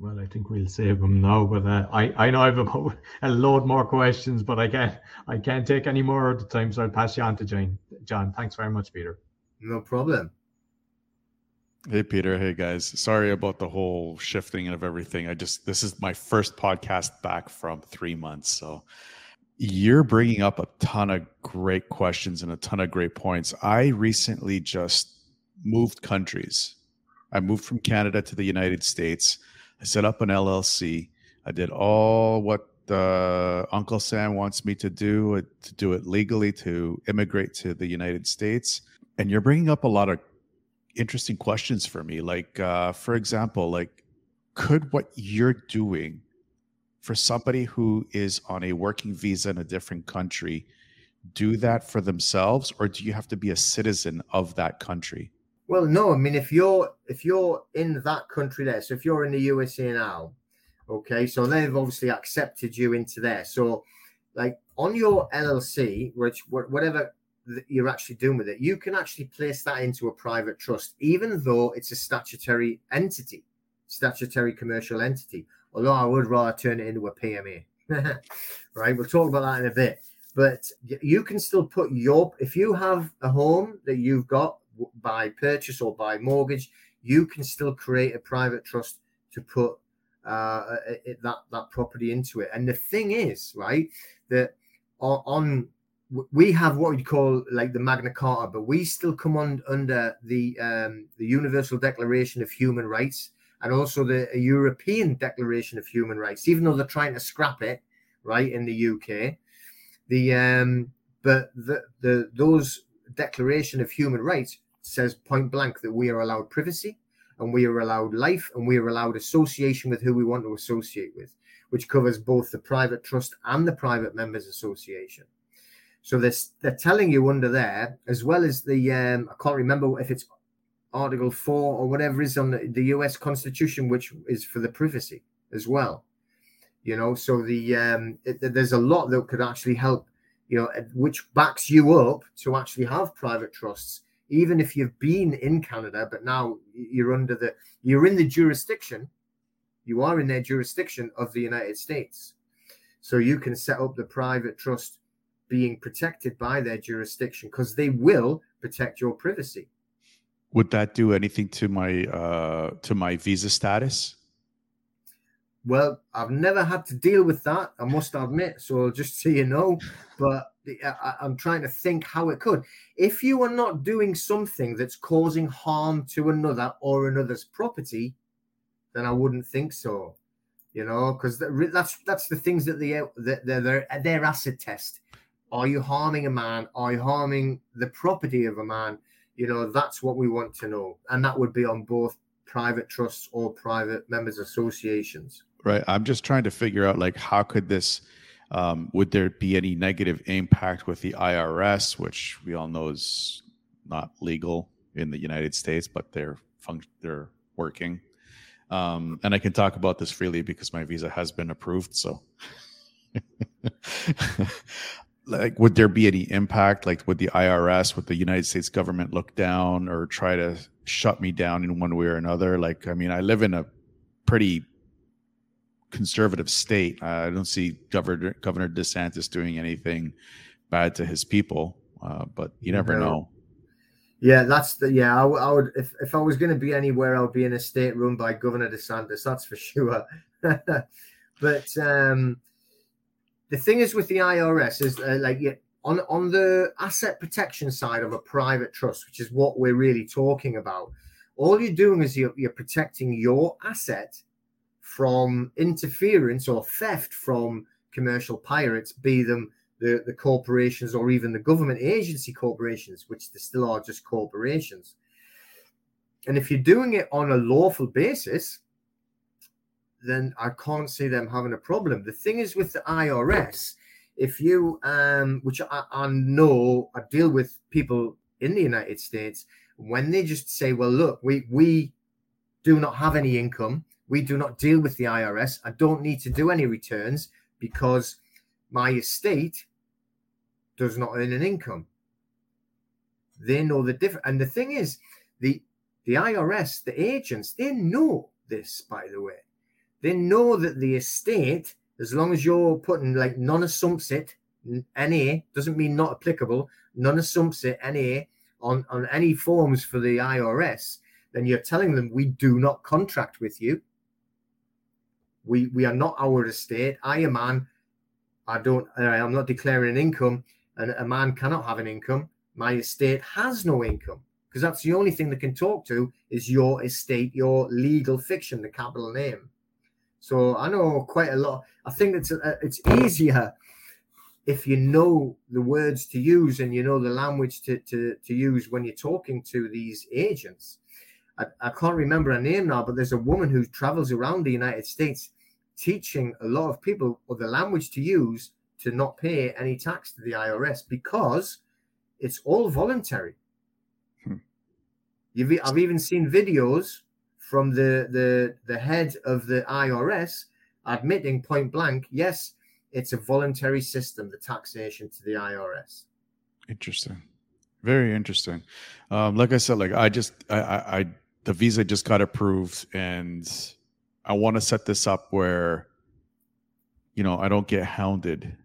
Well, I think we'll save them now, but uh, I I know I've about (laughs) a load more questions, but I can't I can't take any more at the time, so I'll pass you on to John. John, thanks very much, Peter. No problem. Hey Peter, hey guys. Sorry about the whole shifting of everything. I just this is my first podcast back from 3 months, so you're bringing up a ton of great questions and a ton of great points. I recently just moved countries. I moved from Canada to the United States. I set up an LLC. I did all what uh, Uncle Sam wants me to do, uh, to do it legally, to immigrate to the United States. And you're bringing up a lot of interesting questions for me. Like, uh, for example, like, could what you're doing for somebody who is on a working visa in a different country do that for themselves, or do you have to be a citizen of that country? Well, no. I mean, if you're if you're in that country there, so if you're in the USA now, okay, so they've obviously accepted you into there. So, like on your LLC, which whatever you're actually doing with it, you can actually place that into a private trust, even though it's a statutory entity, statutory commercial entity. Although I would rather turn it into a PMA. (laughs) right, we'll talk about that in a bit. But you can still put your if you have a home that you've got by purchase or by mortgage, you can still create a private trust to put uh, it, that that property into it. And the thing is, right, that on we have what we'd call like the Magna Carta, but we still come on under the um, the Universal Declaration of Human Rights and also the European Declaration of Human Rights, even though they're trying to scrap it, right, in the UK. The um, but the the those Declaration of Human Rights says point blank that we are allowed privacy and we are allowed life and we are allowed association with who we want to associate with, which covers both the private trust and the private members association. So they're, they're telling you under there, as well as the, um, I can't remember if it's Article 4 or whatever is on the, the US Constitution, which is for the privacy as well. You know, so the um, it, there's a lot that could actually help, you know, which backs you up to actually have private trusts even if you've been in Canada, but now you're under the you're in the jurisdiction, you are in their jurisdiction of the United States. So you can set up the private trust being protected by their jurisdiction because they will protect your privacy. Would that do anything to my uh to my visa status? Well, I've never had to deal with that, I must admit. So just so you know, but I, I'm trying to think how it could. If you are not doing something that's causing harm to another or another's property, then I wouldn't think so. You know, because that's that's the things that they they're, they're their acid test. Are you harming a man? Are you harming the property of a man? You know, that's what we want to know, and that would be on both private trusts or private members associations. Right. I'm just trying to figure out like how could this um, would there be any negative impact with the IRS, which we all know is not legal in the United States, but they're func- they're working. Um, and I can talk about this freely because my visa has been approved. So, (laughs) like, would there be any impact? Like, would the IRS, would the United States government look down or try to shut me down in one way or another? Like, I mean, I live in a pretty conservative state. I don't see Governor Governor DeSantis doing anything bad to his people, uh, but you never know. Yeah, that's the yeah. I, I would if, if I was going to be anywhere, I would be in a state run by Governor DeSantis. That's for sure. (laughs) but um, the thing is with the IRS is uh, like yeah, on on the asset protection side of a private trust, which is what we're really talking about. All you're doing is you're, you're protecting your asset from interference or theft from commercial pirates, be them the, the corporations or even the government agency corporations, which they still are just corporations. And if you're doing it on a lawful basis, then I can't see them having a problem. The thing is with the IRS, if you, um, which I, I know I deal with people in the United States, when they just say, well, look, we, we do not have any income we do not deal with the IRS. I don't need to do any returns because my estate does not earn an income. They know the difference. And the thing is, the the IRS, the agents, they know this, by the way. They know that the estate, as long as you're putting like non-assumpsit, NA, doesn't mean not applicable, non-assumpsit NA on, on any forms for the IRS, then you're telling them we do not contract with you. We we are not our estate. I a man. I don't. Uh, I'm not declaring an income, and a man cannot have an income. My estate has no income because that's the only thing they can talk to is your estate, your legal fiction, the capital name. So I know quite a lot. I think it's uh, it's easier if you know the words to use and you know the language to, to, to use when you're talking to these agents. I, I can't remember her name now, but there's a woman who travels around the United States teaching a lot of people the language to use to not pay any tax to the IRS because it's all voluntary. Hmm. You've, I've even seen videos from the, the the head of the IRS admitting point blank, yes, it's a voluntary system, the taxation to the IRS. Interesting. Very interesting. Um, like I said, like I just, I, I, I, the visa just got approved and I want to set this up where, you know, I don't get hounded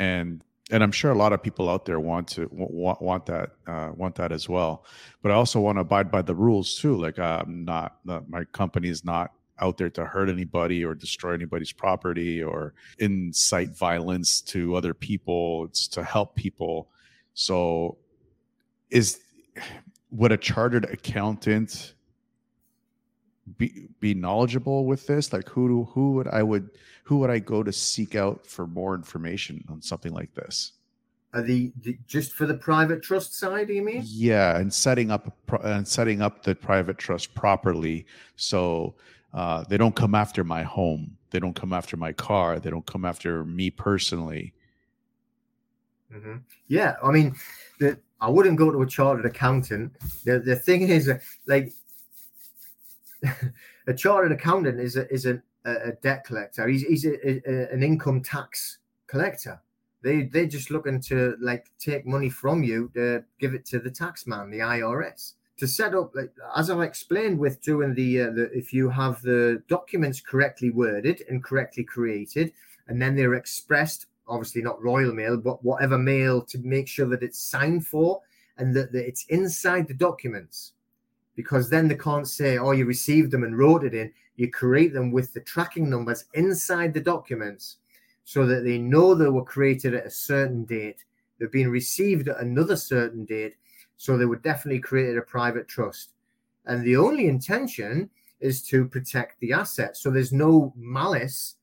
and, and I'm sure a lot of people out there want to want, want that uh, want that as well, but I also want to abide by the rules too. Like I'm not, my company is not out there to hurt anybody or destroy anybody's property or incite violence to other people. It's to help people. So, is would a chartered accountant be be knowledgeable with this? Like, who who would I would who would I go to seek out for more information on something like this? Are the, the, just for the private trust side? You mean? Yeah, and setting up and setting up the private trust properly, so uh, they don't come after my home. They don't come after my car. They don't come after me personally. Mm-hmm. Yeah, I mean, the, I wouldn't go to a chartered accountant. The the thing is, like, (laughs) a chartered accountant is a is a, debt collector. He's he's a, a, an income tax collector. They they're just looking to like take money from you to give it to the tax man, the IRS to set up, like, as I explained with doing the, uh, the, if you have the documents correctly worded and correctly created, and then they're expressed, obviously not Royal Mail, but whatever mail to make sure that it's signed for and that, that it's inside the documents. Because then they can't say, oh, you received them and wrote it in. You create them with the tracking numbers inside the documents so that they know they were created at a certain date. They've been received at another certain date so they would definitely create a private trust. And the only intention is to protect the asset. So there's no malice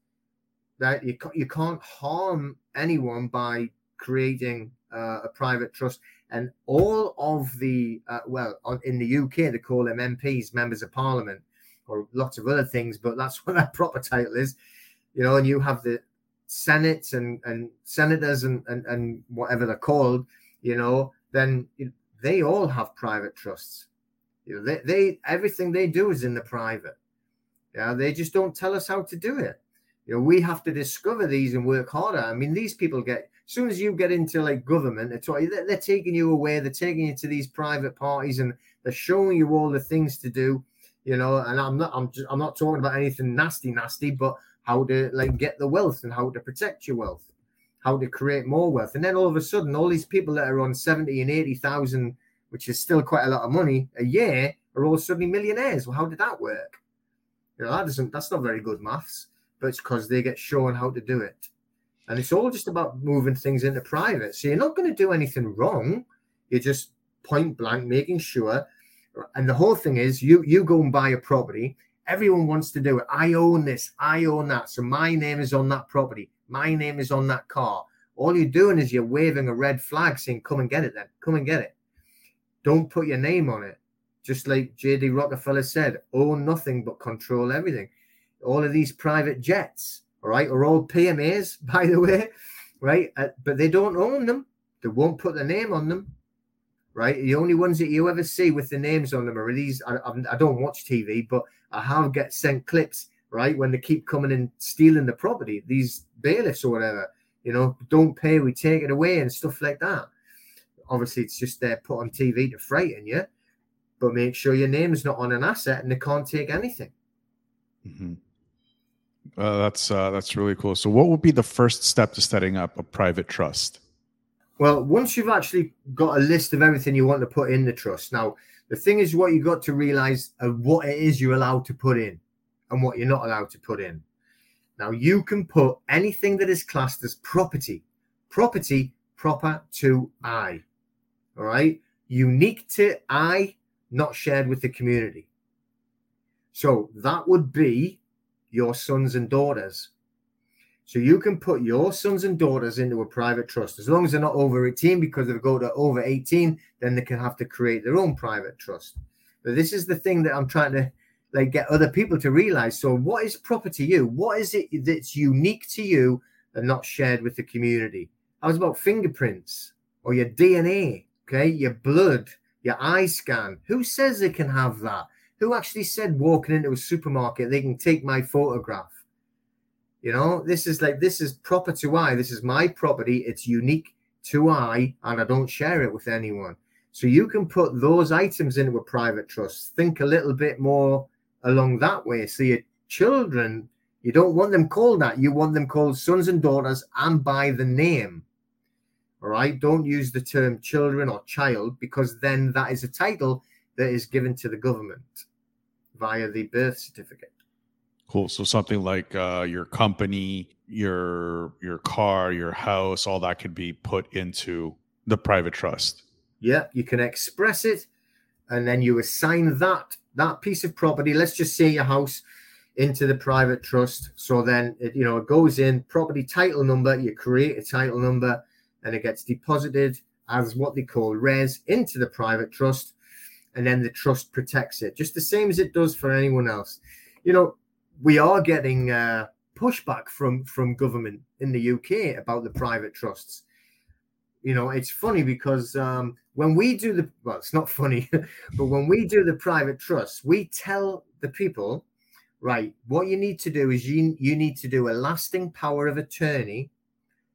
that you, you can't harm anyone by creating uh, a private trust. And all of the, uh, well, on, in the UK, they call them MPs, members of parliament, or lots of other things, but that's (laughs) what that proper title is. You know, and you have the Senate and, and senators and, and, and whatever they're called, you know, then they all have private trusts. You know, they, they everything they do is in the private. Yeah, they just don't tell us how to do it. You know, we have to discover these and work harder. I mean, these people get as soon as you get into like government, they're, they're taking you away. They're taking you to these private parties and they're showing you all the things to do. You know, and I'm not I'm just I'm not talking about anything nasty, nasty, but how to like get the wealth and how to protect your wealth how to create more wealth. And then all of a sudden, all these people that are on 70 and 80,000, which is still quite a lot of money a year, are all suddenly millionaires. Well, how did that work? You know, that doesn't, that's not very good maths, but it's because they get shown how to do it. And it's all just about moving things into private. So you're not going to do anything wrong. You're just point blank making sure. And the whole thing is you you go and buy a property. Everyone wants to do it. I own this. I own that. So my name is on that property. My name is on that car. All you're doing is you're waving a red flag saying, Come and get it then. Come and get it. Don't put your name on it. Just like JD Rockefeller said, own nothing but control everything. All of these private jets, all right, are all PMAs, (laughs) by the way, right? Uh, but they don't own them. They won't put their name on them, right? The only ones that you ever see with the names on them are these. I, I don't watch TV, but I have get sent clips right? When they keep coming and stealing the property, these bailiffs or whatever, you know, don't pay, we take it away and stuff like that. Obviously, it's just they're put on TV to frighten you, but make sure your name is not on an asset and they can't take anything. Mm-hmm. Uh, that's uh, that's really cool. So, what would be the first step to setting up a private trust? Well, once you've actually got a list of everything you want to put in the trust, now the thing is, what you got to realize what it is you're allowed to put in and what you're not allowed to put in. Now, you can put anything that is classed as property, property proper to I. All right. Unique to I, not shared with the community. So that would be your sons and daughters. So you can put your sons and daughters into a private trust as long as they're not over 18, because if they go to over 18, then they can have to create their own private trust. But this is the thing that I'm trying to like get other people to realize. So what is proper to you? What is it that's unique to you and not shared with the community? I was about fingerprints or your DNA, okay, your blood, your eye scan. Who says they can have that? Who actually said walking into a supermarket they can take my photograph? You know, this is like this is proper to I. This is my property. It's unique to I, and I don't share it with anyone. So you can put those items into a private trust. Think a little bit more along that way. So your children, you don't want them called that. You want them called sons and daughters and by the name. All right. Don't use the term children or child because then that is a title that is given to the government via the birth certificate. Cool. So something like uh, your company, your your car, your house, all that could be put into the private trust. Yeah, you can express it, and then you assign that that piece of property. Let's just say your house into the private trust. So then it you know it goes in property title number. You create a title number, and it gets deposited as what they call res into the private trust, and then the trust protects it just the same as it does for anyone else. You know, we are getting uh, pushback from from government in the UK about the private trusts. You know, it's funny because um, when we do the well, it's not funny, (laughs) but when we do the private trusts, we tell the people, right, what you need to do is you you need to do a lasting power of attorney,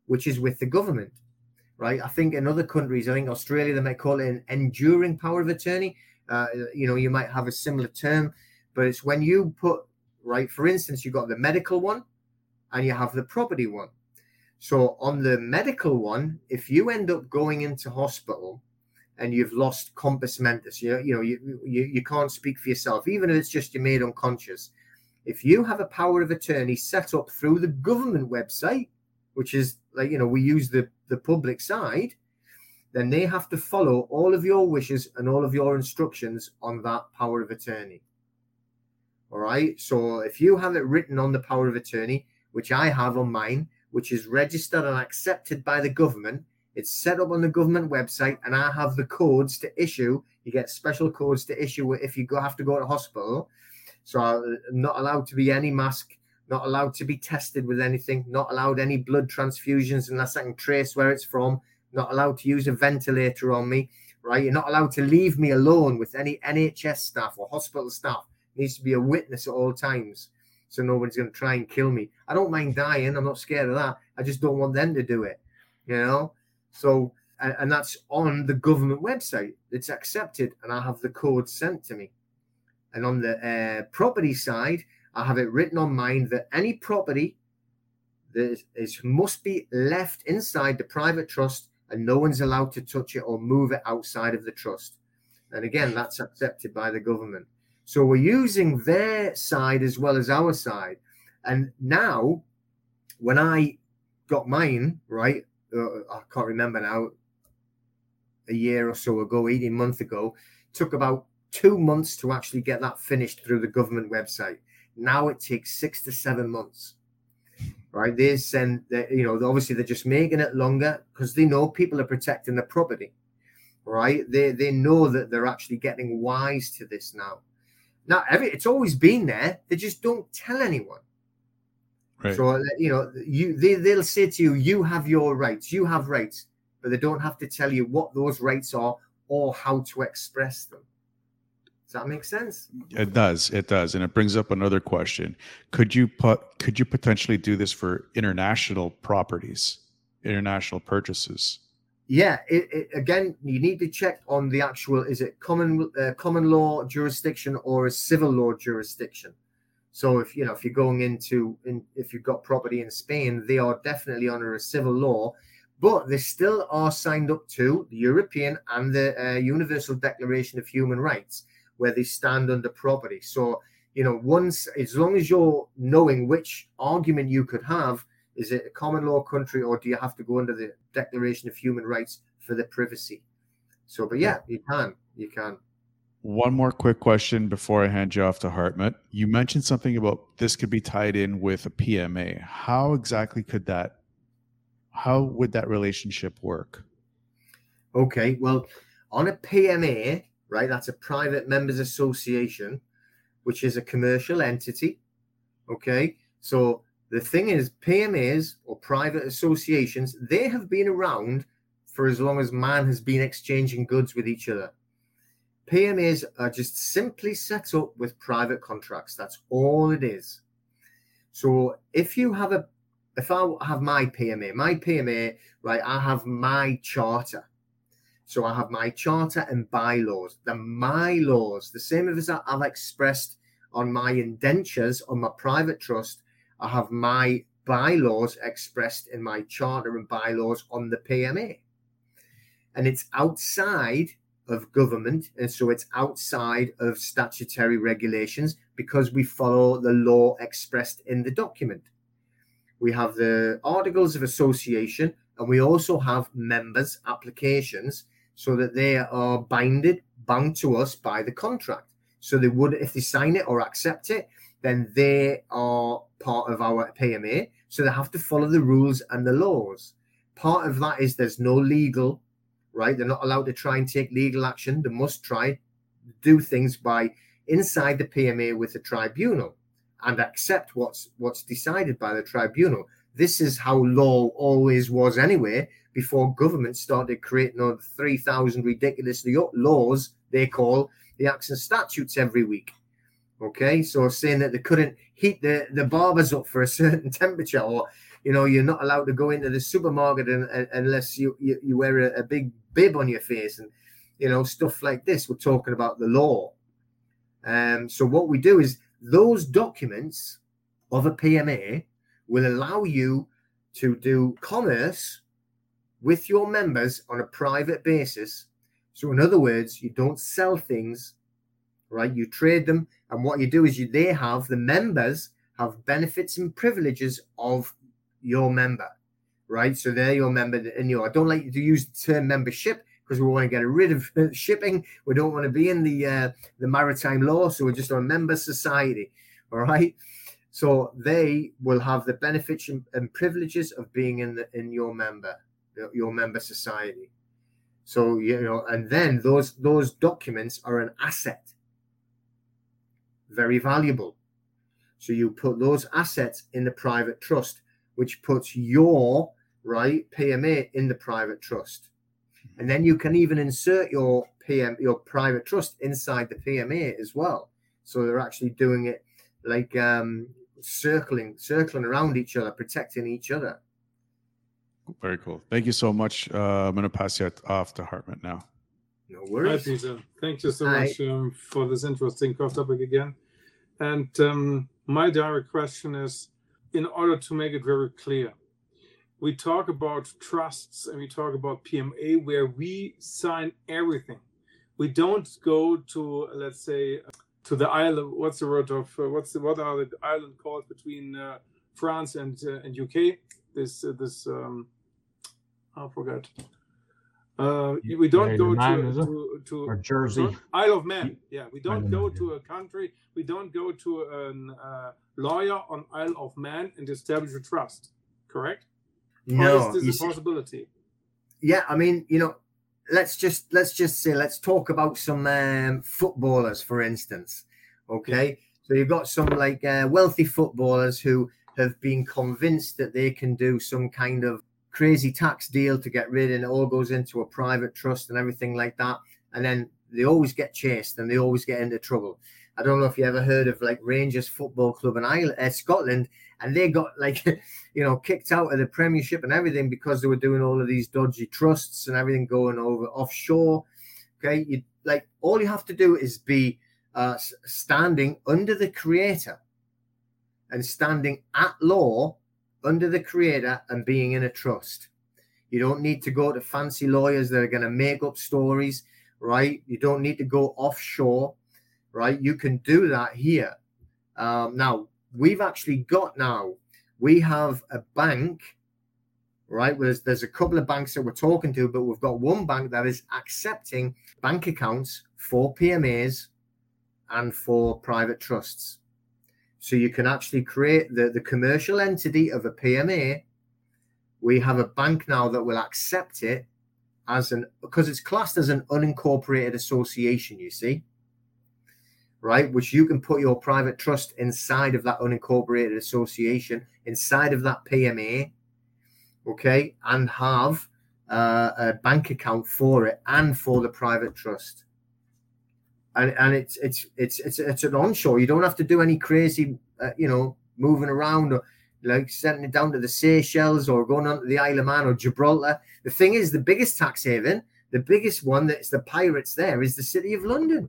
which is with the government, right? I think in other countries, I think Australia, they might call it an enduring power of attorney. Uh, you know, you might have a similar term, but it's when you put right? For instance, you've got the medical one and you have the property one. So on the medical one, if you end up going into hospital and you've lost compos mentis, you know, you know, you, you, you can't speak for yourself, even if it's just you're made unconscious. If you have a power of attorney set up through the government website, which is like, you know, we use the, the public side, then they have to follow all of your wishes and all of your instructions on that power of attorney. All right. So if you have it written on the power of attorney, which I have on mine, which is registered and accepted by the government, it's set up on the government website, and I have the codes to issue. You get special codes to issue if you go have to go to hospital. So I'm not allowed to be any mask, not allowed to be tested with anything, not allowed any blood transfusions unless I can trace where it's from, not allowed to use a ventilator on me, right? You're not allowed to leave me alone with any NHS staff or hospital staff needs to be a witness at all times. So nobody's going to try and kill me. I don't mind dying. I'm not scared of that. I just don't want them to do it. You know? So, and, and that's on the government website. It's accepted, and I have the code sent to me. And on the uh, property side, I have it written on mine that any property that is, is must be left inside the private trust and no one's allowed to touch it or move it outside of the trust. And again, that's accepted by the government. So we're using their side as well as our side. And now, when I got mine, right, uh, I can't remember now, a year or so ago, 18 months ago, took about two months to actually get that finished through the government website. Now it takes six to seven months. Right, they send, you know, obviously they're just making it longer because they know people are protecting the property. Right, they they know that they're actually getting wise to this now. Now, every it's always been there. They just don't tell anyone. Right. So uh, you know, you they, they'll say to you, "You have your rights. You have rights," but they don't have to tell you what those rights are or how to express them. Does that make sense? It does. It does, and it brings up another question. Could you put? Could you potentially do this for international properties, international purchases? yeah, it, it, again, you need to check on the actual is it common uh, common law jurisdiction or a civil law jurisdiction. So if you know if you're going into in, if you've got property in Spain, they are definitely under a civil law, but they still are signed up to the European and the uh, Universal Declaration of Human Rights, where they stand under property. So you know once as long as you're knowing which argument you could have is it a common law country or do you have to go under the Declaration of Human Rights for the privacy? So, but yeah, you can, you can. One more quick question before I hand you off to Hartmut. You mentioned something about this could be tied in with a PMA. How exactly could that? How would that relationship work? Okay, well, on a PMA, right, that's a private members association, which is a commercial entity. Okay, so the thing is, PMAs or private associations, they have been around for as long as man has been exchanging goods with each other. PMAs are just simply set up with private contracts. That's all it is. So if you have a, if I have my PMA, my PMA, right, I have my charter. So I have my charter and bylaws. The my laws, the same as I've expressed on my indentures on my private trust, I have my bylaws expressed in my charter and bylaws on the PMA. And it's outside of government. And so it's outside of statutory regulations because we follow the law expressed in the document. We have the Articles of Association and we also have members' applications so that they are binded, bound to us by the contract. So they would, if they sign it or accept it, then they are part of our PMA. So they have to follow the rules and the laws. Part of that is there's no legal, right? They're not allowed to try and take legal action. They must try do things by inside the PMA with the tribunal and accept what's what's decided by the tribunal. This is how law always was anyway before government started creating over 3,000 ridiculous laws they call the acts and statutes every week. Okay, so saying that they couldn't heat the, the barbers up for a (laughs) certain temperature, or you know, you're not allowed to go into the supermarket and, and, unless you, you, you wear a, a big bib on your face, and you know, stuff like this. We're talking about the law. Um, so what we do is those documents of a PMA will allow you to do commerce with your members on a private basis. So, in other words, you don't sell things, right? You trade them, and what you do is you they have the members have benefits and privileges of your member, right? So they're your member, and you. I don't like to use the term membership because we want to get rid of (laughs) shipping. We don't want to be in the uh, the maritime law, so we're just a member society, all right? So they will have the benefits and privileges of being in the in your member your member society. So you know, and then those those documents are an asset, very valuable. So you put those assets in the private trust, which puts your right PMA in the private trust, and then you can even insert your PM your private trust inside the PMA as well. So they're actually doing it like um, circling circling around each other, protecting each other. Very cool. Thank you so much. Uh, I'm going to pass you off to Hartmut now. No worries. Hi, Peter. Thank you so Hi. much um, for this interesting topic again. And um, my direct question is in order to make it very clear, we talk about trusts and we talk about PMA where we sign everything. We don't go to, let's say, to the island. What's the word of uh, what's the what are the island called between uh, France and uh, and UK? This uh, this um, I forgot. Uh, we don't go to, to, to or Jersey, Isle of Man. Yeah, we don't go to a country. We don't go to a uh, lawyer on Isle of Man and establish a trust. Correct? No, or is this a possibility? Yeah, I mean, you know, let's just let's just say let's talk about some um, footballers, for instance. Okay, so you've got some like uh, wealthy footballers who have been convinced that they can do some kind of crazy tax deal to get rid and it all goes into a private trust and everything like that and then they always get chased and they always get into trouble i don't know if you ever heard of like rangers football club in ireland uh, scotland and they got like (laughs) you know kicked out of the premiership and everything because they were doing all of these dodgy trusts and everything going over offshore okay you like all you have to do is be uh, standing under the creator and standing at law under the creator and being in a trust. You don't need to go to fancy lawyers that are going to make up stories, right? You don't need to go offshore, right? You can do that here. Um, now, we've actually got now, we have a bank, right? There's, there's a couple of banks that we're talking to, but we've got one bank that is accepting bank accounts for PMAs and for private trusts. So you can actually create the, the commercial entity of a PMA. We have a bank now that will accept it as an because it's classed as an unincorporated association, you see, right? Which you can put your private trust inside of that unincorporated association, inside of that PMA, okay, and have uh, a bank account for it and for the private trust. And, and it's it's it's it's it's an onshore. You don't have to do any crazy, uh, you know, moving around or like sending it down to the Seychelles or going on to the Isle of Man or Gibraltar. The thing is, the biggest tax haven, the biggest one that's the pirates there is the city of London,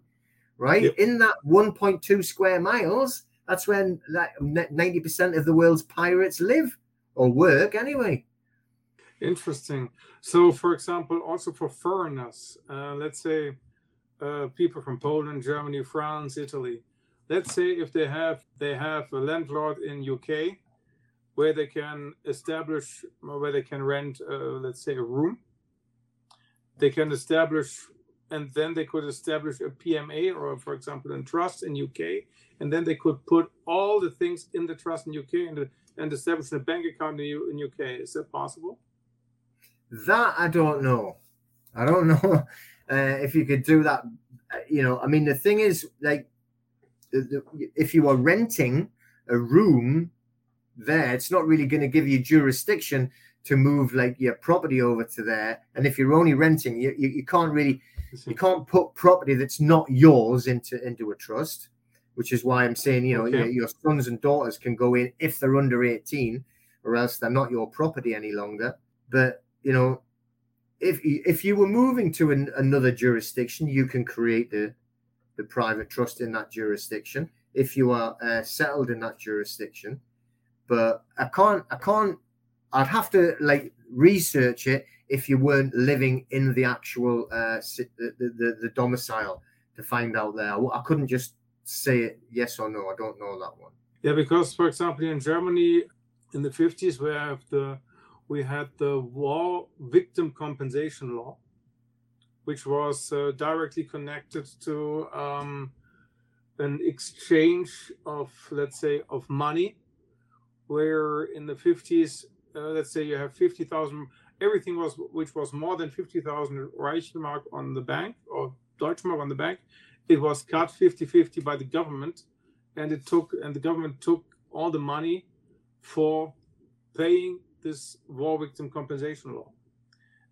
right? Yep. In that 1.2 square miles, that's when like 90% of the world's pirates live or work anyway. Interesting. So, for example, also for foreigners, uh, let's say uh, people from Poland, Germany, France, Italy. Let's say if they have they have a landlord in UK where they can establish where they can rent uh, let's say a room they can establish and then they could establish a pma or for example a trust in uk and then they could put all the things in the trust in uk and, and establish a bank account in, in uk is that possible? That i don't know. I don't (laughs) know uh, if you could do that. Uh, you know i mean the thing is like if you are renting a room there, it's not really going to give you jurisdiction to move like your property over to there. And if you're only renting, you, you, you can't really you can't put property that's not yours into into a trust, which is why I'm saying you know okay. your, your sons and daughters can go in if they're under 18, or else they're not your property any longer. But you know, if if you were moving to an, another jurisdiction, you can create the the private trust in that jurisdiction. If you are uh, settled in that jurisdiction, but I can't, I can't, I'd have to like research it if you weren't living in the actual uh, the, the, the domicile to find out there. I couldn't just say it yes or no. I don't know that one. Yeah, because for example, in Germany in the 50s, we have the we had the war victim compensation law, which was uh, directly connected to um, an exchange of, let's say, of money where in the 50s, uh, let's say you have 50,000, everything was which was more than 50,000 Reichsmark on the bank or Deutschmark on the bank, it was cut 50-50 by the government, and it took and the government took all the money for paying this war victim compensation law.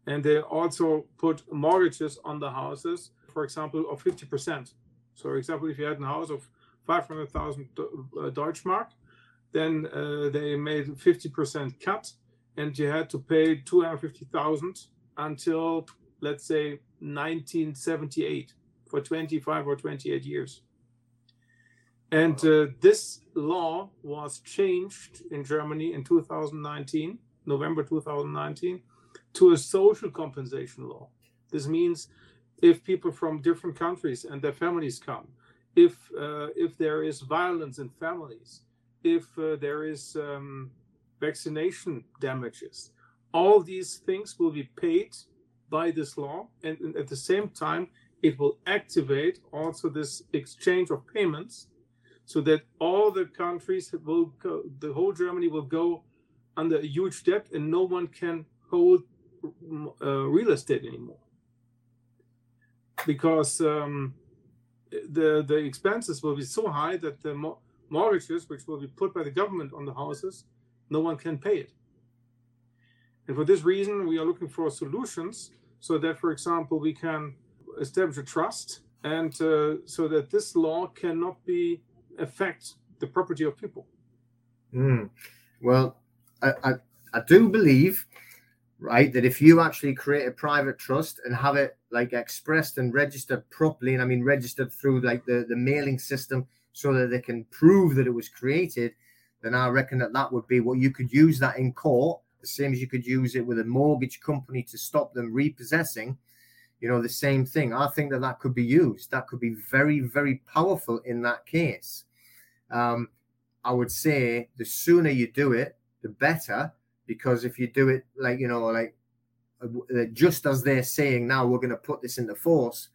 And they also put mortgages on the houses, for example, of 50%. So, for example, if you had a house of 500,000 uh, Deutschmark, then uh, they made 50% cut and you had to pay 250,000 until let's say 1978 for 25 or 28 years. And uh, this law was changed in Germany in 2019, November 2019, to a social compensation law. This means if people from different countries and their families come, if uh, if there is violence in families, if uh, there is um, vaccination damages. All these things will be paid by this law, and, and, at the same time, it will activate also this exchange of payments, so that all the countries will go, the whole Germany will go under a huge debt, and no one can hold uh, real estate anymore because um, the the expenses will be so high that the mortgages, which will be put by the government on the houses, no one can pay it. And for this reason, we are looking for solutions so that, for example, we can establish a trust and uh, so that this law cannot be affect the property of people. Mm. Well, I, I, I do believe, right, that if you actually create a private trust and have it like expressed and registered properly, and I mean registered through like the, the mailing system so that they can prove that it was created, then I reckon that that would be what you could use that in court, the same as you could use it with a mortgage company to stop them repossessing. You know, the same thing. I think that that could be used. That could be very, very powerful in that case. Um, I would say the sooner you do it, the better, because if you do it like, you know, like uh, just as they're saying now, we're going to put this into force,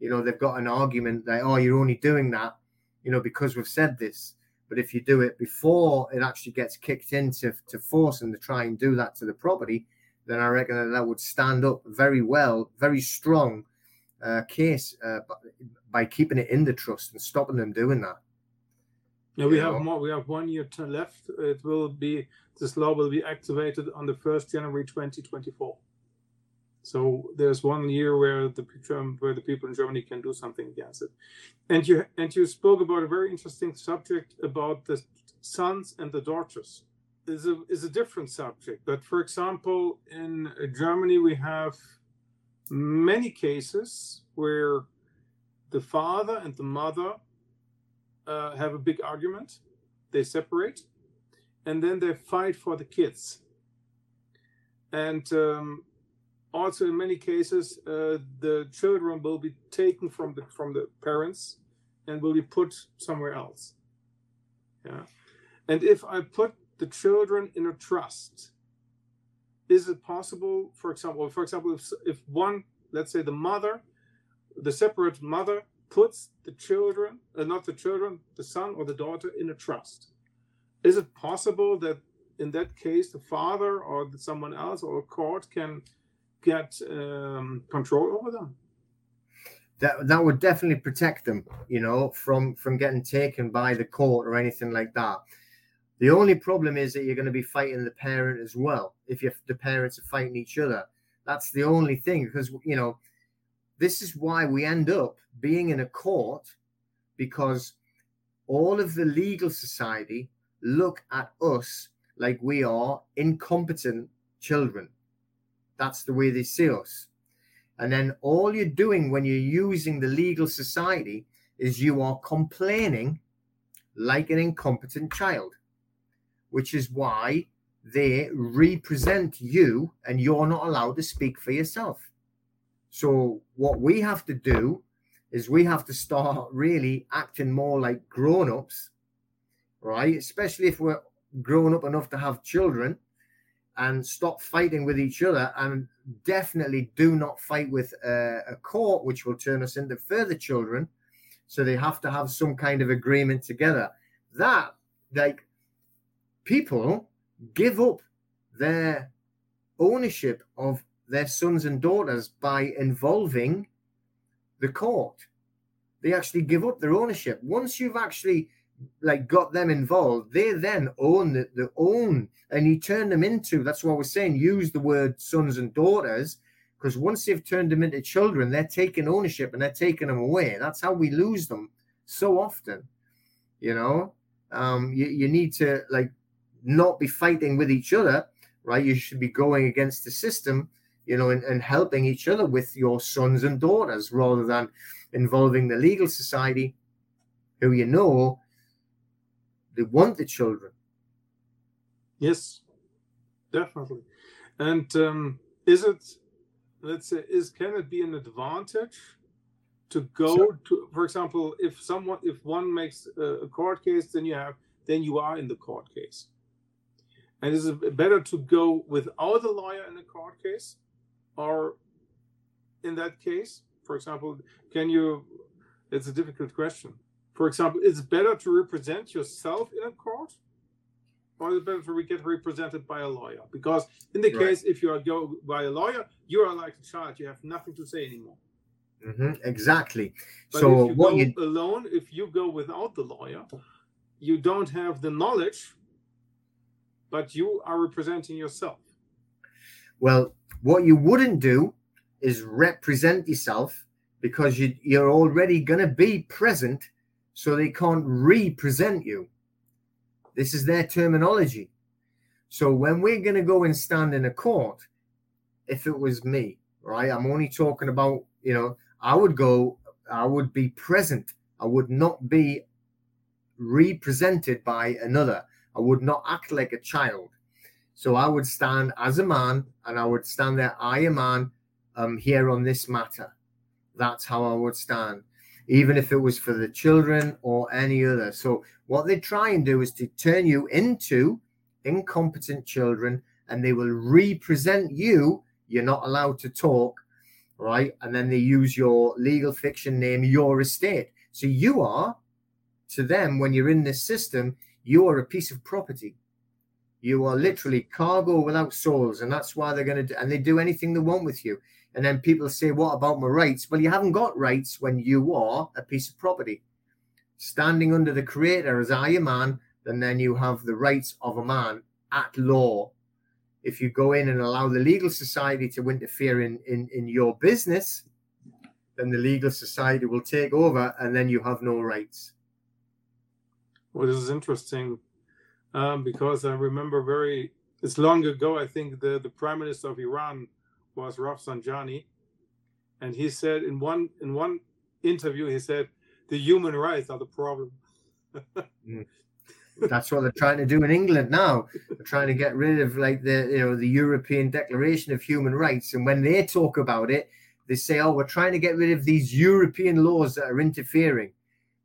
you know, they've got an argument that, oh, you're only doing that, you know, because we've said this. But if you do it before it actually gets kicked into to force them to try and do that to the property, then I reckon that, that would stand up very well, very strong uh, case uh, by keeping it in the trust and stopping them doing that. Yeah, we have more. We have one year left. It will be this law will be activated on the first January 2024. So there's one year where the where the people in Germany can do something against it. And you and you spoke about a very interesting subject about the sons and the daughters. Is a is a different subject. But for example, in Germany we have many cases where the father and the mother uh, have a big argument, they separate, and then they fight for the kids. And um, also, in many cases, uh, the children will be taken from the from the parents and will be put somewhere else. Yeah, and if I put the children in a trust, is it possible, for example, for example, if if one, let's say, the mother, the separate mother puts the children, uh, not the children, the son or the daughter in a trust. Is it possible that in that case the father or someone else or a court can get um, control over them? That that would definitely protect them, you know, from from getting taken by the court or anything like that. The only problem is that you're going to be fighting the parent as well if you the parents are fighting each other. That's the only thing because you know this is why we end up being in a court because all of the legal society look at us like we are incompetent children. That's the way they see us. And then all you're doing when you're using the legal society is you are complaining like an incompetent child, which is why they represent you and you're not allowed to speak for yourself. So what we have to do is we have to start really acting more like grown-ups, right? Especially if we're grown up enough to have children and stop fighting with each other and definitely do not fight with a, a court which will turn us into further children so they have to have some kind of agreement together that like people give up their ownership of their sons and daughters by involving the court. They actually give up their ownership. Once you've actually like got them involved, they then own the, the own and you turn them into that's why we're saying use the word sons and daughters because once they've turned them into children, they're taking ownership and they're taking them away. That's how we lose them so often. You know, um, you, you need to like not be fighting with each other, right? You should be going against the system you know, and, and helping each other with your sons and daughters rather than involving the legal society who you know they want the children. Yes, definitely. And um, is it, let's say, is can it be an advantage to go sure. to, for example, if someone, if one makes a court case, then you have, then you are in the court case. And is it better to go without a lawyer in a court case or in that case for example can you it's a difficult question for example it's better to represent yourself in a court or is it better to get represented by a lawyer because in the right. case if you are go by a lawyer you are like a child you have nothing to say anymore mm-hmm. exactly but so if you go you... alone if you go without the lawyer you don't have the knowledge but you are representing yourself well what you wouldn't do is represent yourself because you, you're already going to be present, so they can't represent you. This is their terminology. So when we're going to go and stand in a court, if it was me, right, I'm only talking about, you know, I would go, I would be present. I would not be represented by another. I would not act like a child. So I would stand as a man and I would stand there, I a man, um, here on this matter. That's how I would stand, even if it was for the children or any other. So what they try and do is to turn you into incompetent children and they will represent you. You're not allowed to talk. right? And then they use your legal fiction name, your estate. So you are, to them, when you're in this system, you are a piece of property. You are literally cargo without souls, and that's why they're going to do. And they do anything they want with you. And then people say, "What about my rights?" Well, you haven't got rights when you are a piece of property, standing under the Creator as I am man. And then you have the rights of a man at law. If you go in and allow the legal society to interfere in in, in your business, then the legal society will take over, and then you have no rights. Well, this is interesting um, because I remember very it's long ago. I think the the prime minister of Iran was Rafsanjani, and he said in one in one interview he said the human rights are the problem. mm. (laughs) That's what they're trying to do in England now. They're trying to get rid of like the you know the European Declaration of Human Rights, and when they talk about it, they say, "Oh, we're trying to get rid of these European laws that are interfering."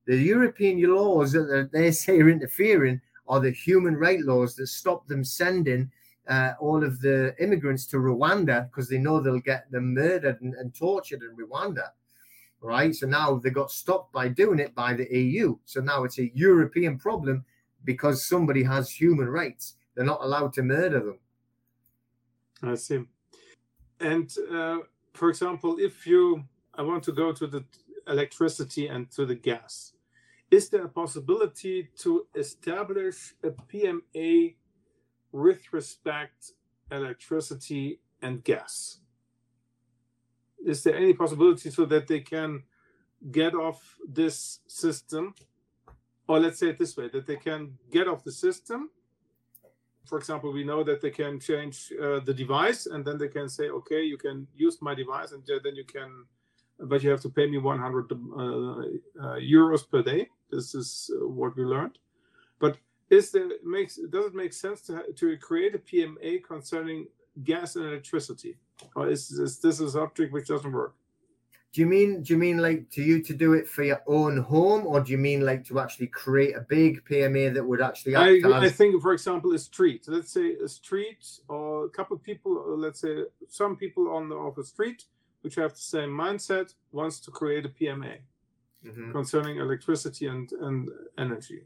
The European laws that they say are interfering are the human rights laws that stop them sending uh, all of the immigrants to Rwanda because they know they'll get them murdered and, and tortured in Rwanda. Right. So now they got stopped by doing it by the EU. So now it's a European problem because somebody has human rights. They're not allowed to murder them. I see. And uh, for example, if you, I want to go to the electricity and to the gas is there a possibility to establish a PMA with respect electricity and gas? Is there any possibility so that they can get off this system? Or let's say it this way that they can get off the system. For example, we know that they can change uh, the device and then they can say, okay, you can use my device and then you can, but you have to pay me 100 uh, uh, euros per day this is uh, what we learned. But is there makes does it make sense to to create a PMA concerning gas and electricity, or is this this a subject which doesn't work? Do you mean do you mean like to you to do it for your own home, or do you mean like to actually create a big PMA that would actually? I, as... I think, for example, a street. Let's say a street or a couple of people. Let's say some people on the off the street which have the same mindset wants to create a PMA mm-hmm. concerning electricity and, and energy.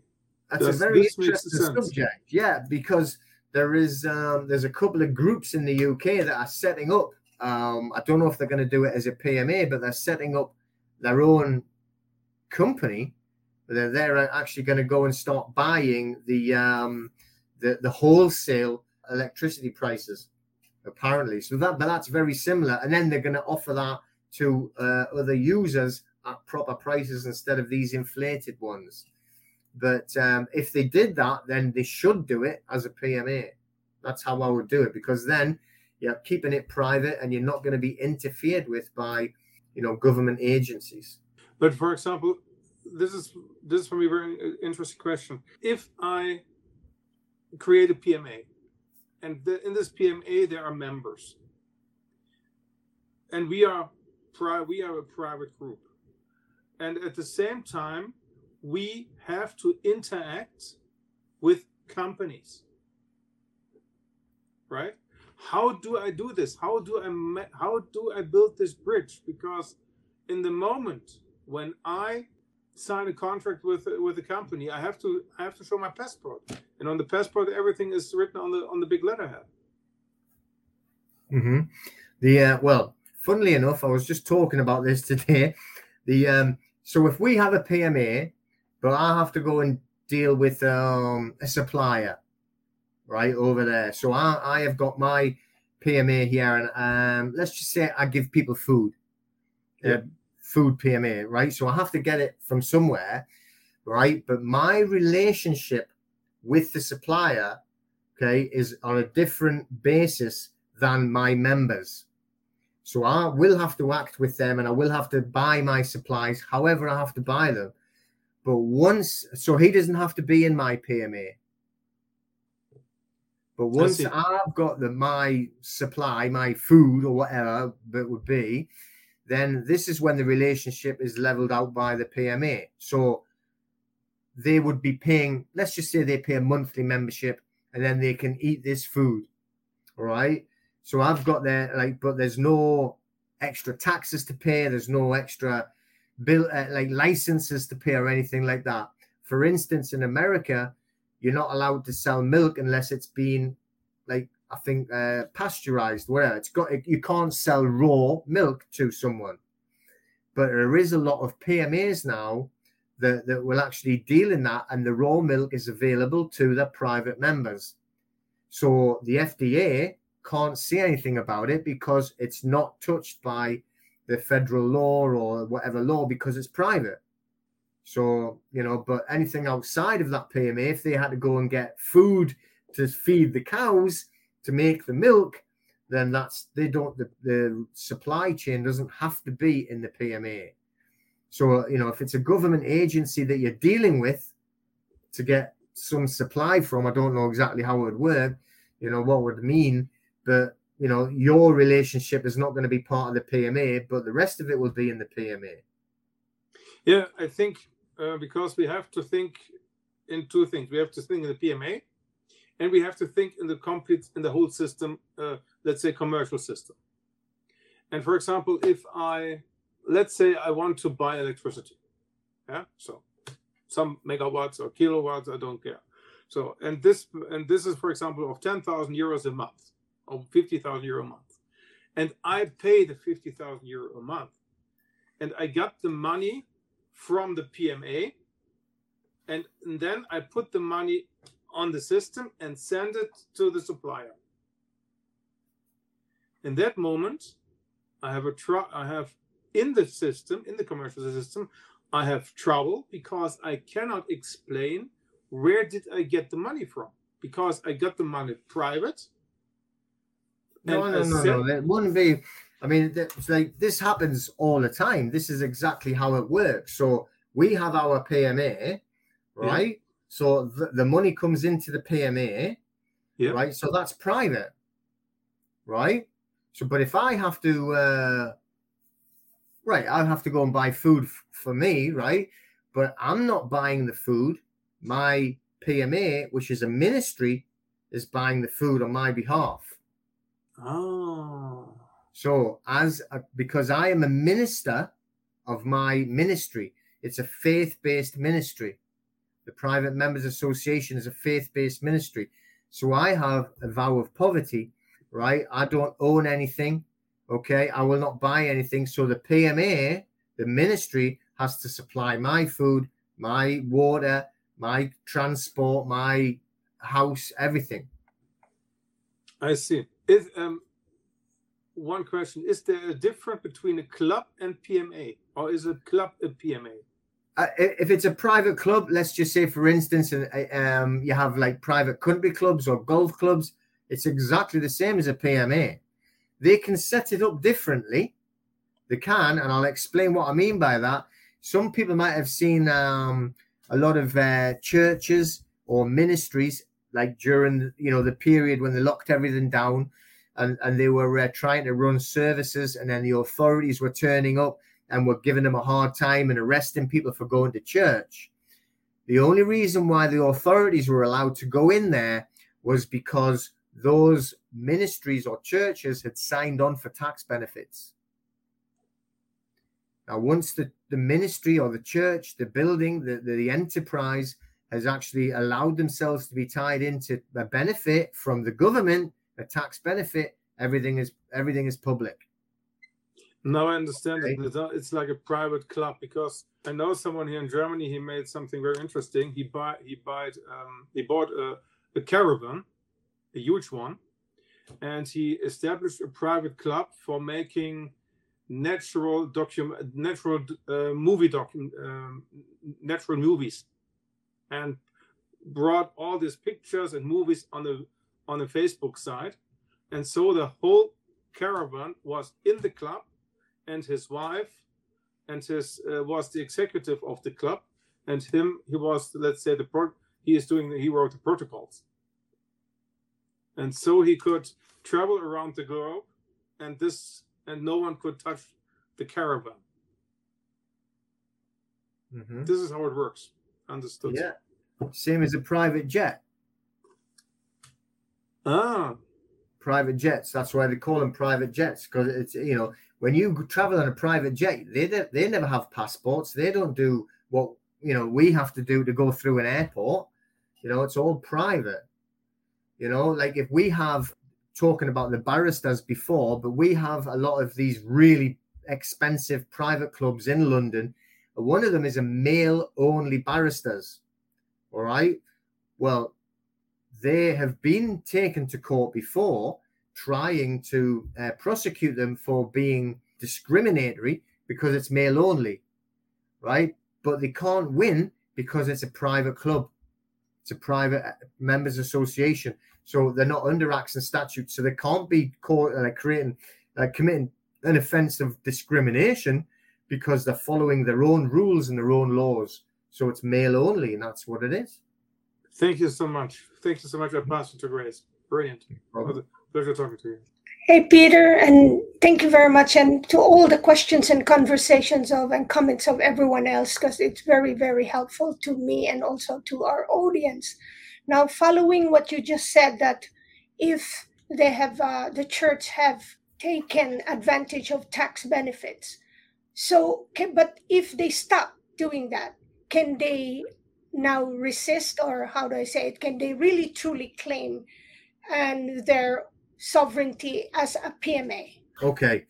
That's a very interesting subject. Yeah, because there is um, there's a couple of groups in the UK that are setting up. Um, I don't know if they're going to do it as a PMA, but they're setting up their own company. They're, they're actually going to go and start buying the um, the the wholesale electricity prices apparently. So that but that's very similar, and then they're going to offer that to uh, other users at proper prices instead of these inflated ones. But um, if they did that, then they should do it as a PMA. That's how I would do it because then you're keeping it private and you're not going to be interfered with by, you know, government agencies. But for example, this is this is for me a very interesting question. If I create a PMA, and the, in this PMA there are members, and we are pri- we are a private group, and at the same time we have to interact with companies right? How do i do this? How do i how do i build this bridge? Because in the moment when i sign a contract with with a company i have to i have to show my passport. And on the passport everything is written on the on the big letterhead. Mm-hmm. the uh, well funnily enough i was just talking about this (laughs) today. The um so if we have a PMA, but I have to go and deal with um, a supplier, right over there. So I, I have got my PMA here, and um, let's just say I give people food, yeah. uh, food PMA, right? So I have to get it from somewhere, right? But my relationship with the supplier, okay, is on a different basis than my members. So I will have to act with them and I will have to buy my supplies however I have to buy them. But once, so he doesn't have to be in my PMA. But once I've got the my supply, my food or whatever that would be, then this is when the relationship is leveled out by the PMA. So they would be paying, let's just say they pay a monthly membership and then they can eat this food. All right. So I've got there, like, but there's no extra taxes to pay. There's no extra bill uh, like licenses to pay or anything like that. For instance, in America, you're not allowed to sell milk unless it's been like I think uh, pasteurized, whatever. It's got you can't sell raw milk to someone. But there is a lot of PMAs now that, that will actually deal in that, and the raw milk is available to the private members. So the FDA can't say anything about it because it's not touched by the federal law or whatever law because it's private. So, you know, but anything outside of that PMA, if they had to go and get food to feed the cows to make the milk, then that's they don't the, the supply chain doesn't have to be in the PMA. So, you know, if it's a government agency that you're dealing with to get some supply from, I don't know exactly how it would work, you know, what would mean, but you know, your relationship is not going to be part of the PMA, but the rest of it will be in the PMA. Yeah, I think uh, because we have to think in two things. We have to think in the PMA, and we have to think in the complete in the whole system. Uh, let's say commercial system. And for example, if I let's say I want to buy electricity, yeah, so some megawatts or kilowatts, I don't care. So and this and this is for example of ten thousand euros a month of 50,000 euro a month. And I pay the 50,000 euro a month. And I got the money from the PMA. And, and then I put the money on the system and send it to the supplier. In that moment, I have a tr- I have in the system, in the commercial system, I have trouble because I cannot explain where did I get the money from because I got the money private no, no, no, no. It wouldn't be. I mean, it's like this happens all the time. This is exactly how it works. So we have our PMA, right? Yeah. So the, the money comes into the PMA, yeah. right? So that's private, right? So, but if I have to, uh, right, I have to go and buy food f- for me, right? But I'm not buying the food. My PMA, which is a ministry, is buying the food on my behalf. Oh. So, as a, because I am a minister of my ministry, it's a faith based ministry. The Private Members Association is a faith based ministry. So, I have a vow of poverty, right? I don't own anything. Okay. I will not buy anything. So, the PMA, the ministry, has to supply my food, my water, my transport, my house, everything. I see. Is um, one question: Is there a difference between a club and PMA, or is a club a PMA? Uh, if it's a private club, let's just say, for instance, uh, um, you have like private country clubs or golf clubs, it's exactly the same as a PMA. They can set it up differently. They can, and I'll explain what I mean by that. Some people might have seen um, a lot of uh, churches or ministries like during you know the period when they locked everything down and, and they were uh, trying to run services and then the authorities were turning up and were giving them a hard time and arresting people for going to church. The only reason why the authorities were allowed to go in there was because those ministries or churches had signed on for tax benefits. Now once the, the ministry or the church the building the, the, the enterprise has actually allowed themselves to be tied into a benefit from the government, a tax benefit. Everything is everything is public. Now I understand okay. it. It's like a private club because I know someone here in Germany. He made something very interesting. He buy he bought um, he bought a, a caravan, a huge one, and he established a private club for making natural document natural uh, movie document um, natural movies and brought all these pictures and movies on the on the Facebook side. And so the whole caravan was in the club, and his wife and his uh, was the executive of the club, and him he was let's say the pro- he is doing he wrote the protocols, and so he could travel around the globe, and this and no one could touch the caravan. Mm-hmm. This is how it works. Understood. Yeah. Same as a private jet. Ah. private jets. That's why they call them private jets because it's you know when you travel on a private jet, they they never have passports. They don't do what you know we have to do to go through an airport. You know, it's all private. You know, like if we have talking about the barristers before, but we have a lot of these really expensive private clubs in London. One of them is a male only barristers. All right. Well, they have been taken to court before trying to uh, prosecute them for being discriminatory because it's male only, right? But they can't win because it's a private club, it's a private uh, members association. So they're not under acts and statutes, so they can't be caught uh, creating, uh, committing an offence of discrimination because they're following their own rules and their own laws. So it's male only, and that's what it is. Thank you so much. Thank you so much. I pass it to Grace. Brilliant. Pleasure talking to you. Hey, Peter, and thank you very much. And to all the questions and conversations of and comments of everyone else, because it's very, very helpful to me and also to our audience. Now, following what you just said, that if they have, uh, the church have taken advantage of tax benefits, so, can, but if they stop doing that, can they now resist, or how do I say it? Can they really truly claim and their sovereignty as a PMA? Okay.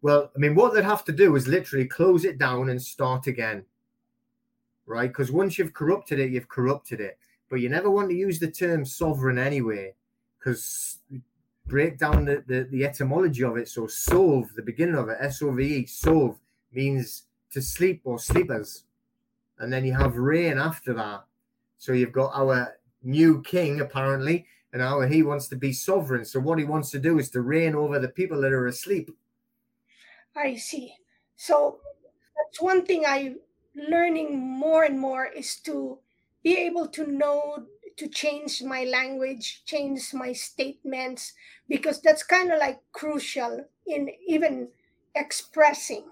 Well, I mean, what they'd have to do is literally close it down and start again, right? Because once you've corrupted it, you've corrupted it. But you never want to use the term sovereign anyway, because break down the, the, the, etymology of it. So, sove, the beginning of it, S O V E, sove, means to sleep or sleepers. And then you have reign after that. So you've got our new king, apparently, and now he wants to be sovereign. So what he wants to do is to reign over the people that are asleep. I see. So that's one thing I'm learning more and more is to be able to know to change my language, change my statements, because that's kind of like crucial in even expressing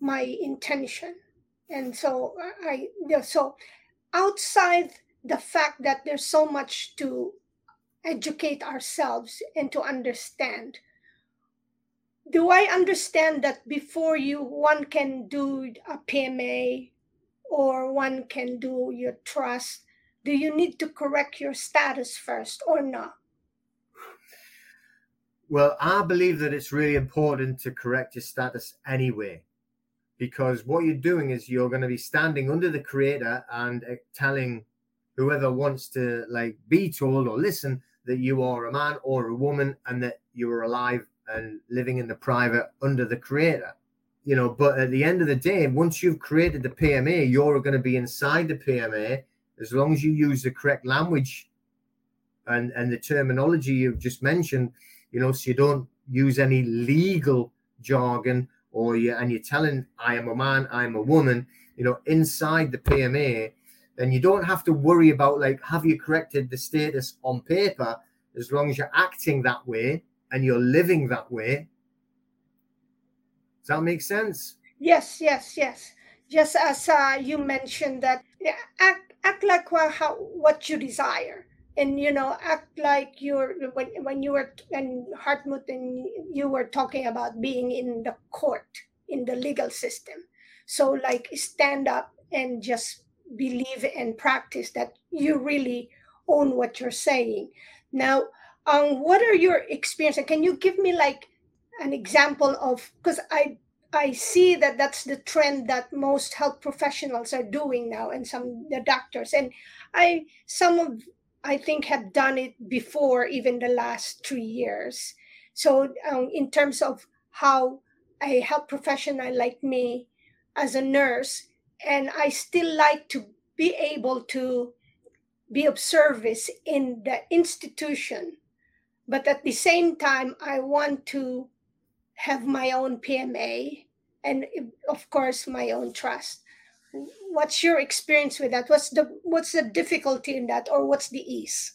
my intention. And so i so outside the fact that there's so much to educate ourselves and to understand do i understand that before you one can do a pma or one can do your trust? Do you need to correct your status first or not? Well i believe that it's really important to correct your status anyway because what you're doing is you're going to be standing under the creator and uh, telling whoever wants to like be told or listen that you are a man or a woman and that you are alive and living in the private under the creator. You know but at the end of the day once you've created the pma you're going to be inside the pma as long as you use the correct language and and the terminology you've just mentioned. You know so you don't use any legal jargon or you and you're telling I am a man, I'm a woman, you know, inside the PMA, then you don't have to worry about like have you corrected the status on paper as long as you're acting that way and you're living that way. Does that make sense? Yes, yes, yes. Just as uh, you mentioned that yeah, act act like what, how, what you desire and you know act like you're when when you were and Hartmut and you were talking about being in the court in the legal system. So like stand up and just believe and practice that you really own what you're saying. Now, um, what are your experiences? Can you give me like an example of because I I see that that's the trend that most health professionals are doing now, and some the doctors and I some of I think have done it before, even the last three years. So, um, in terms of how a health professional like me, as a nurse, and I still like to be able to be of service in the institution, but at the same time, I want to have my own PMA and, of course, my own trust what's your experience with that? What's the what's the difficulty in that or what's the ease?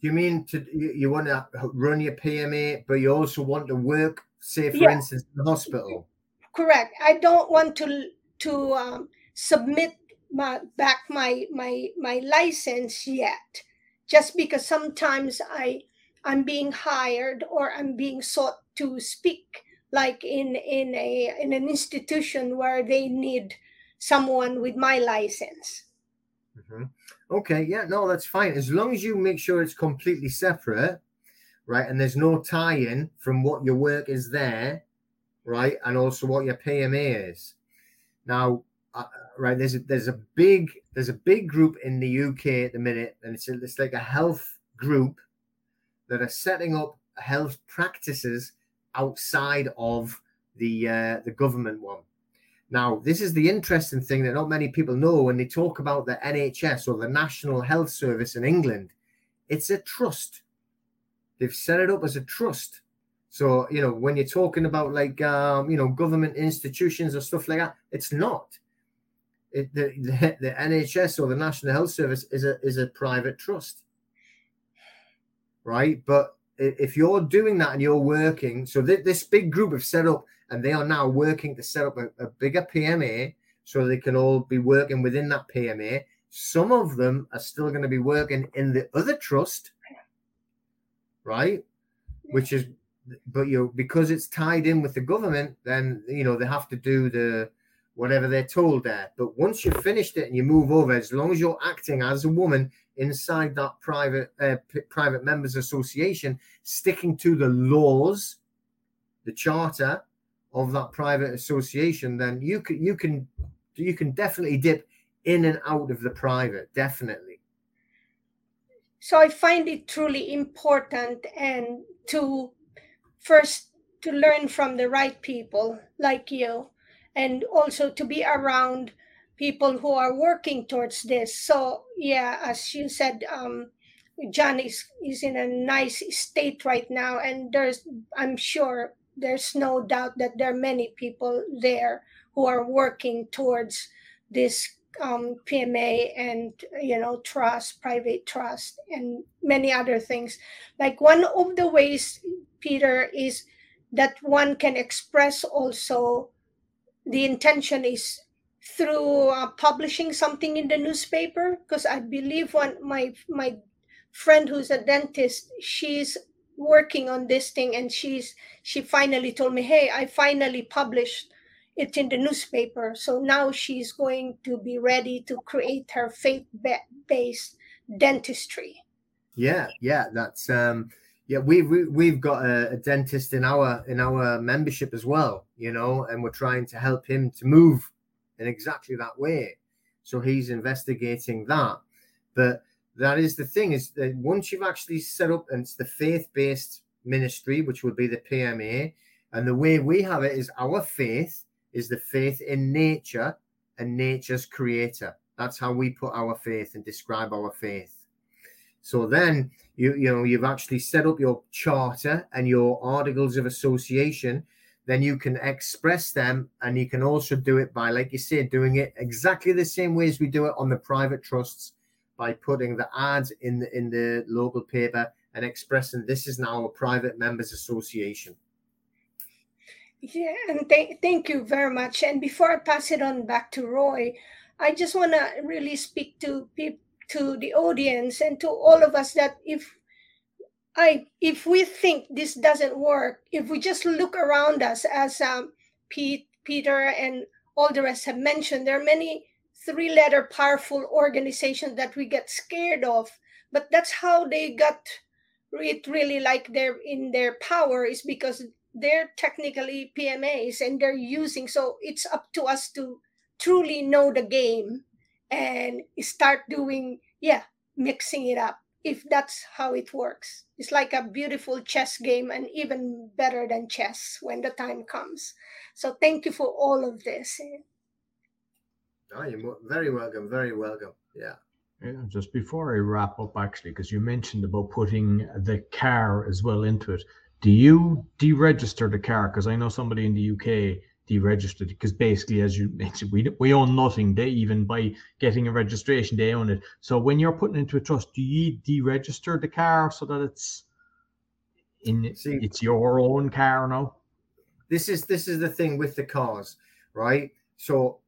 You mean to you, want to run your pma but you also want to work say for yeah. instance in the hospital? Correct. I don't want to to um, submit my back my my my license yet just because sometimes i I'm being hired or I'm being sought to speak like in in a in an institution where they need someone with my license. Mm-hmm. Okay, yeah, no, that's fine. As long as you make sure it's completely separate, right? And there's no tie-in from what your work is there, right? And also what your PMA is. Now, uh, right, there's a, there's a big there's a big group in the UK at the minute, and it's a, it's like a health group that are setting up health practices outside of the uh, the government one. Now, this is the interesting thing that not many people know when they talk about the NHS or the National Health Service in England. It's a trust. They've set it up as a trust. So, you know, when you're talking about like, um, you know, government institutions or stuff like that, it's not. It, the, (laughs) the, the NHS or the National Health Service is a is a private trust, right? But if you're doing that and you're working, so th- this big group have set up and they are now working to set up a, a bigger PMA so they can all be working within that PMA. Some of them are still going to be working in the other trust, right? Which is, but you know, because it's tied in with the government, then you know they have to do the whatever they're told there. But once you've finished it and you move over, as long as you're acting as a woman inside that private uh, p- private members association, sticking to the laws, the charter of that private association, then you can you can you can definitely dip in and out of the private, definitely. So I find it truly important and to first to learn from the right people like you and also to be around people who are working towards this. So yeah, as you said, um, John is is in a nice state right now, and there's I'm sure there's no doubt that there are many people there who are working towards this um, PMA and you know trust, private trust, and many other things. Like one of the ways, Peter, is that one can express also the intention is through uh, publishing something in the newspaper because i believe one my my friend who's a dentist she's working on this thing and she's she finally told me hey i finally published it in the newspaper so now she's going to be ready to create her faith-based dentistry yeah yeah that's um yeah we, we we've got a, a dentist in our in our membership as well you know and we're trying to help him to move in exactly that way. So he's investigating that. But that is the thing is that once you've actually set up and it's the faith-based ministry, which would be the PMA, and the way we have it is our faith is the faith in nature and nature's creator. That's how we put our faith and describe our faith. So then you you know you've actually set up your charter and your articles of association then you can express them and you can also do it by like you said doing it exactly the same way as we do it on the private trusts by putting the ads in the in the local paper and expressing this is now a private members association. Yeah and th- thank you very much. And before i pass it on back to roy i just want to really speak to people to the audience and to all of us that if I if we think this doesn't work, if we just look around us, as um, Pete, Peter, and all the rest have mentioned, there are many three-letter powerful organizations that we get scared of. But that's how they got it really like they're in their power is because they're technically PMAs and they're using. So it's up to us to truly know the game and start doing yeah mixing it up if that's how it works. It's like a beautiful chess game and even better than chess when the time comes. So thank you for all of this. Oh, you're very welcome. Very welcome. Yeah. Yeah, just before I wrap up, actually, because you mentioned about putting the car as well into it. Do you deregister the car? Because I know somebody in the UK deregistered because basically, as you (laughs) mentioned, we we own nothing. They even by getting a registration, they own it. So when you're putting into a trust, do you deregister the car so that it's in See, it's your own car now? This is this is the thing with the cars, right? So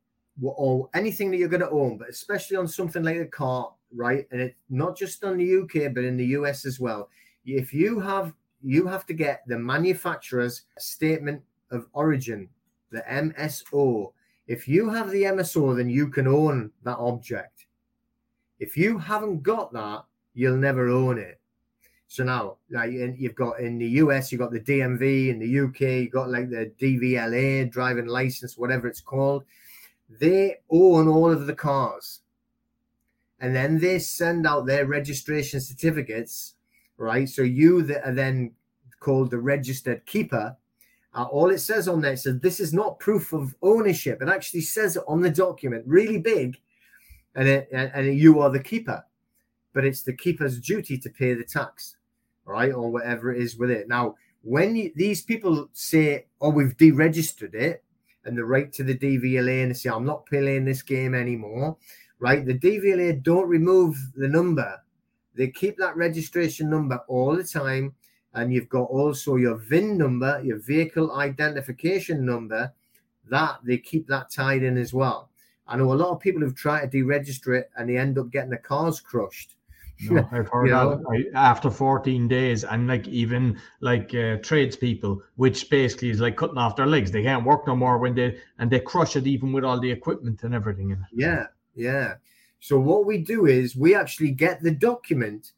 or anything that you're going to own, but especially on something like a car, right? And it's not just on the UK, but in the US as well. if you have you have to get the manufacturer's statement of origin, the MSO. If you have the MSO, then you can own that object. If you haven't got that, you'll never own it. So now, like you've got in the US, you've got the DMV, in the UK, you've got like the DVLA, driving license, whatever it's called. They own all of the cars. And then they send out their registration certificates, right? So you that are then called the registered keeper. Uh, all it says on there says this is not proof of ownership. It actually says on the document, really big, and it, and, and you are the keeper. But it's the keeper's duty to pay the tax right, or whatever it is with it. Now, when you, these people say, "Oh, we've deregistered it," and the right to the DVLA, and say, "I'm not playing this game anymore," right? The DVLA don't remove the number; they keep that registration number all the time, and you've got also your VIN number, your vehicle identification number. That they keep that tied in as well. I know a lot of people who've tried to deregister it and they end up getting the cars crushed no, I've heard that after 14 days, and like even like uh, tradespeople, which basically is like cutting off their legs. They can't work no more when they and they crush it even with all the equipment and everything in it. Yeah, yeah. So what we do is we actually get the document.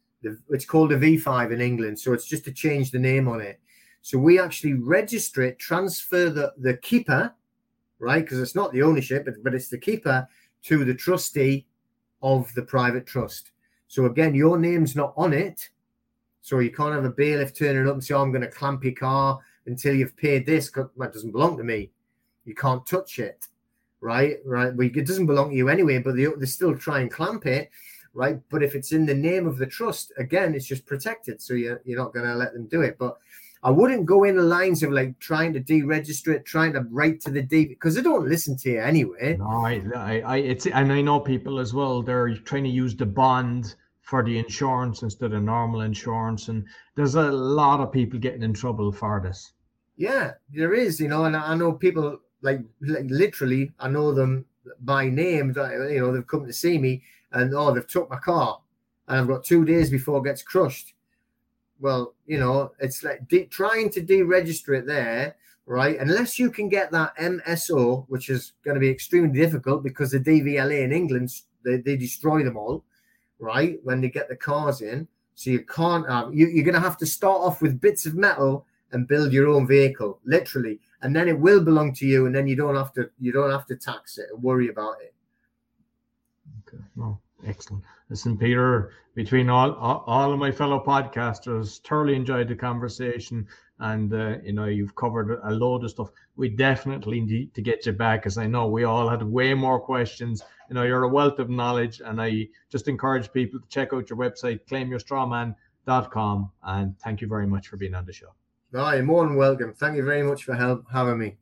It's called a V5 in England, so it's just to change the name on it. So we actually register it, transfer the the keeper, right? Because it's not the ownership, but, but it's the keeper to the trustee of the private trust. So again, your name's not on it. So you can't have a bailiff turning up and say, oh, I'm going to clamp your car until you've paid this. That doesn't belong to me. You can't touch it. Right. Right. Well, it doesn't belong to you anyway, but they, they still try and clamp it. Right. But if it's in the name of the trust, again, it's just protected. So you're, you're not going to let them do it. But I wouldn't go in the lines of like trying to deregister it, trying to write to the D because they don't listen to you anyway. No, I, I, I, it's and I know people as well. They're trying to use the bond for the insurance instead of normal insurance. And there's a lot of people getting in trouble for this. Yeah, there is, you know, and I know people like, like literally, I know them by name. You know, they've come to see me, and oh, they've took my car, and I've got two days before it gets crushed. Well, you know, it's like de- trying to deregister it there, right? Unless you can get that MSO, which is going to be extremely difficult because the DVLA in England they, they destroy them all right? When they get the cars in. So you can't have, you, you're going to have to start off with bits of metal and build your own vehicle, literally. And then it will belong to you. And then you don't have to, you don't have to tax it and worry about it. Okay. Well, excellent. Listen, Peter, between all, all, all of my fellow podcasters, thoroughly enjoyed the conversation and uh, you know you've covered a load of stuff. We definitely need to get you back, because I know we all had way more questions. You know, you're a wealth of knowledge, and I just encourage people to check out your website, claimyourstrawman.com. And thank you very much for being on the show. You're more than welcome. Thank you very much for help having me.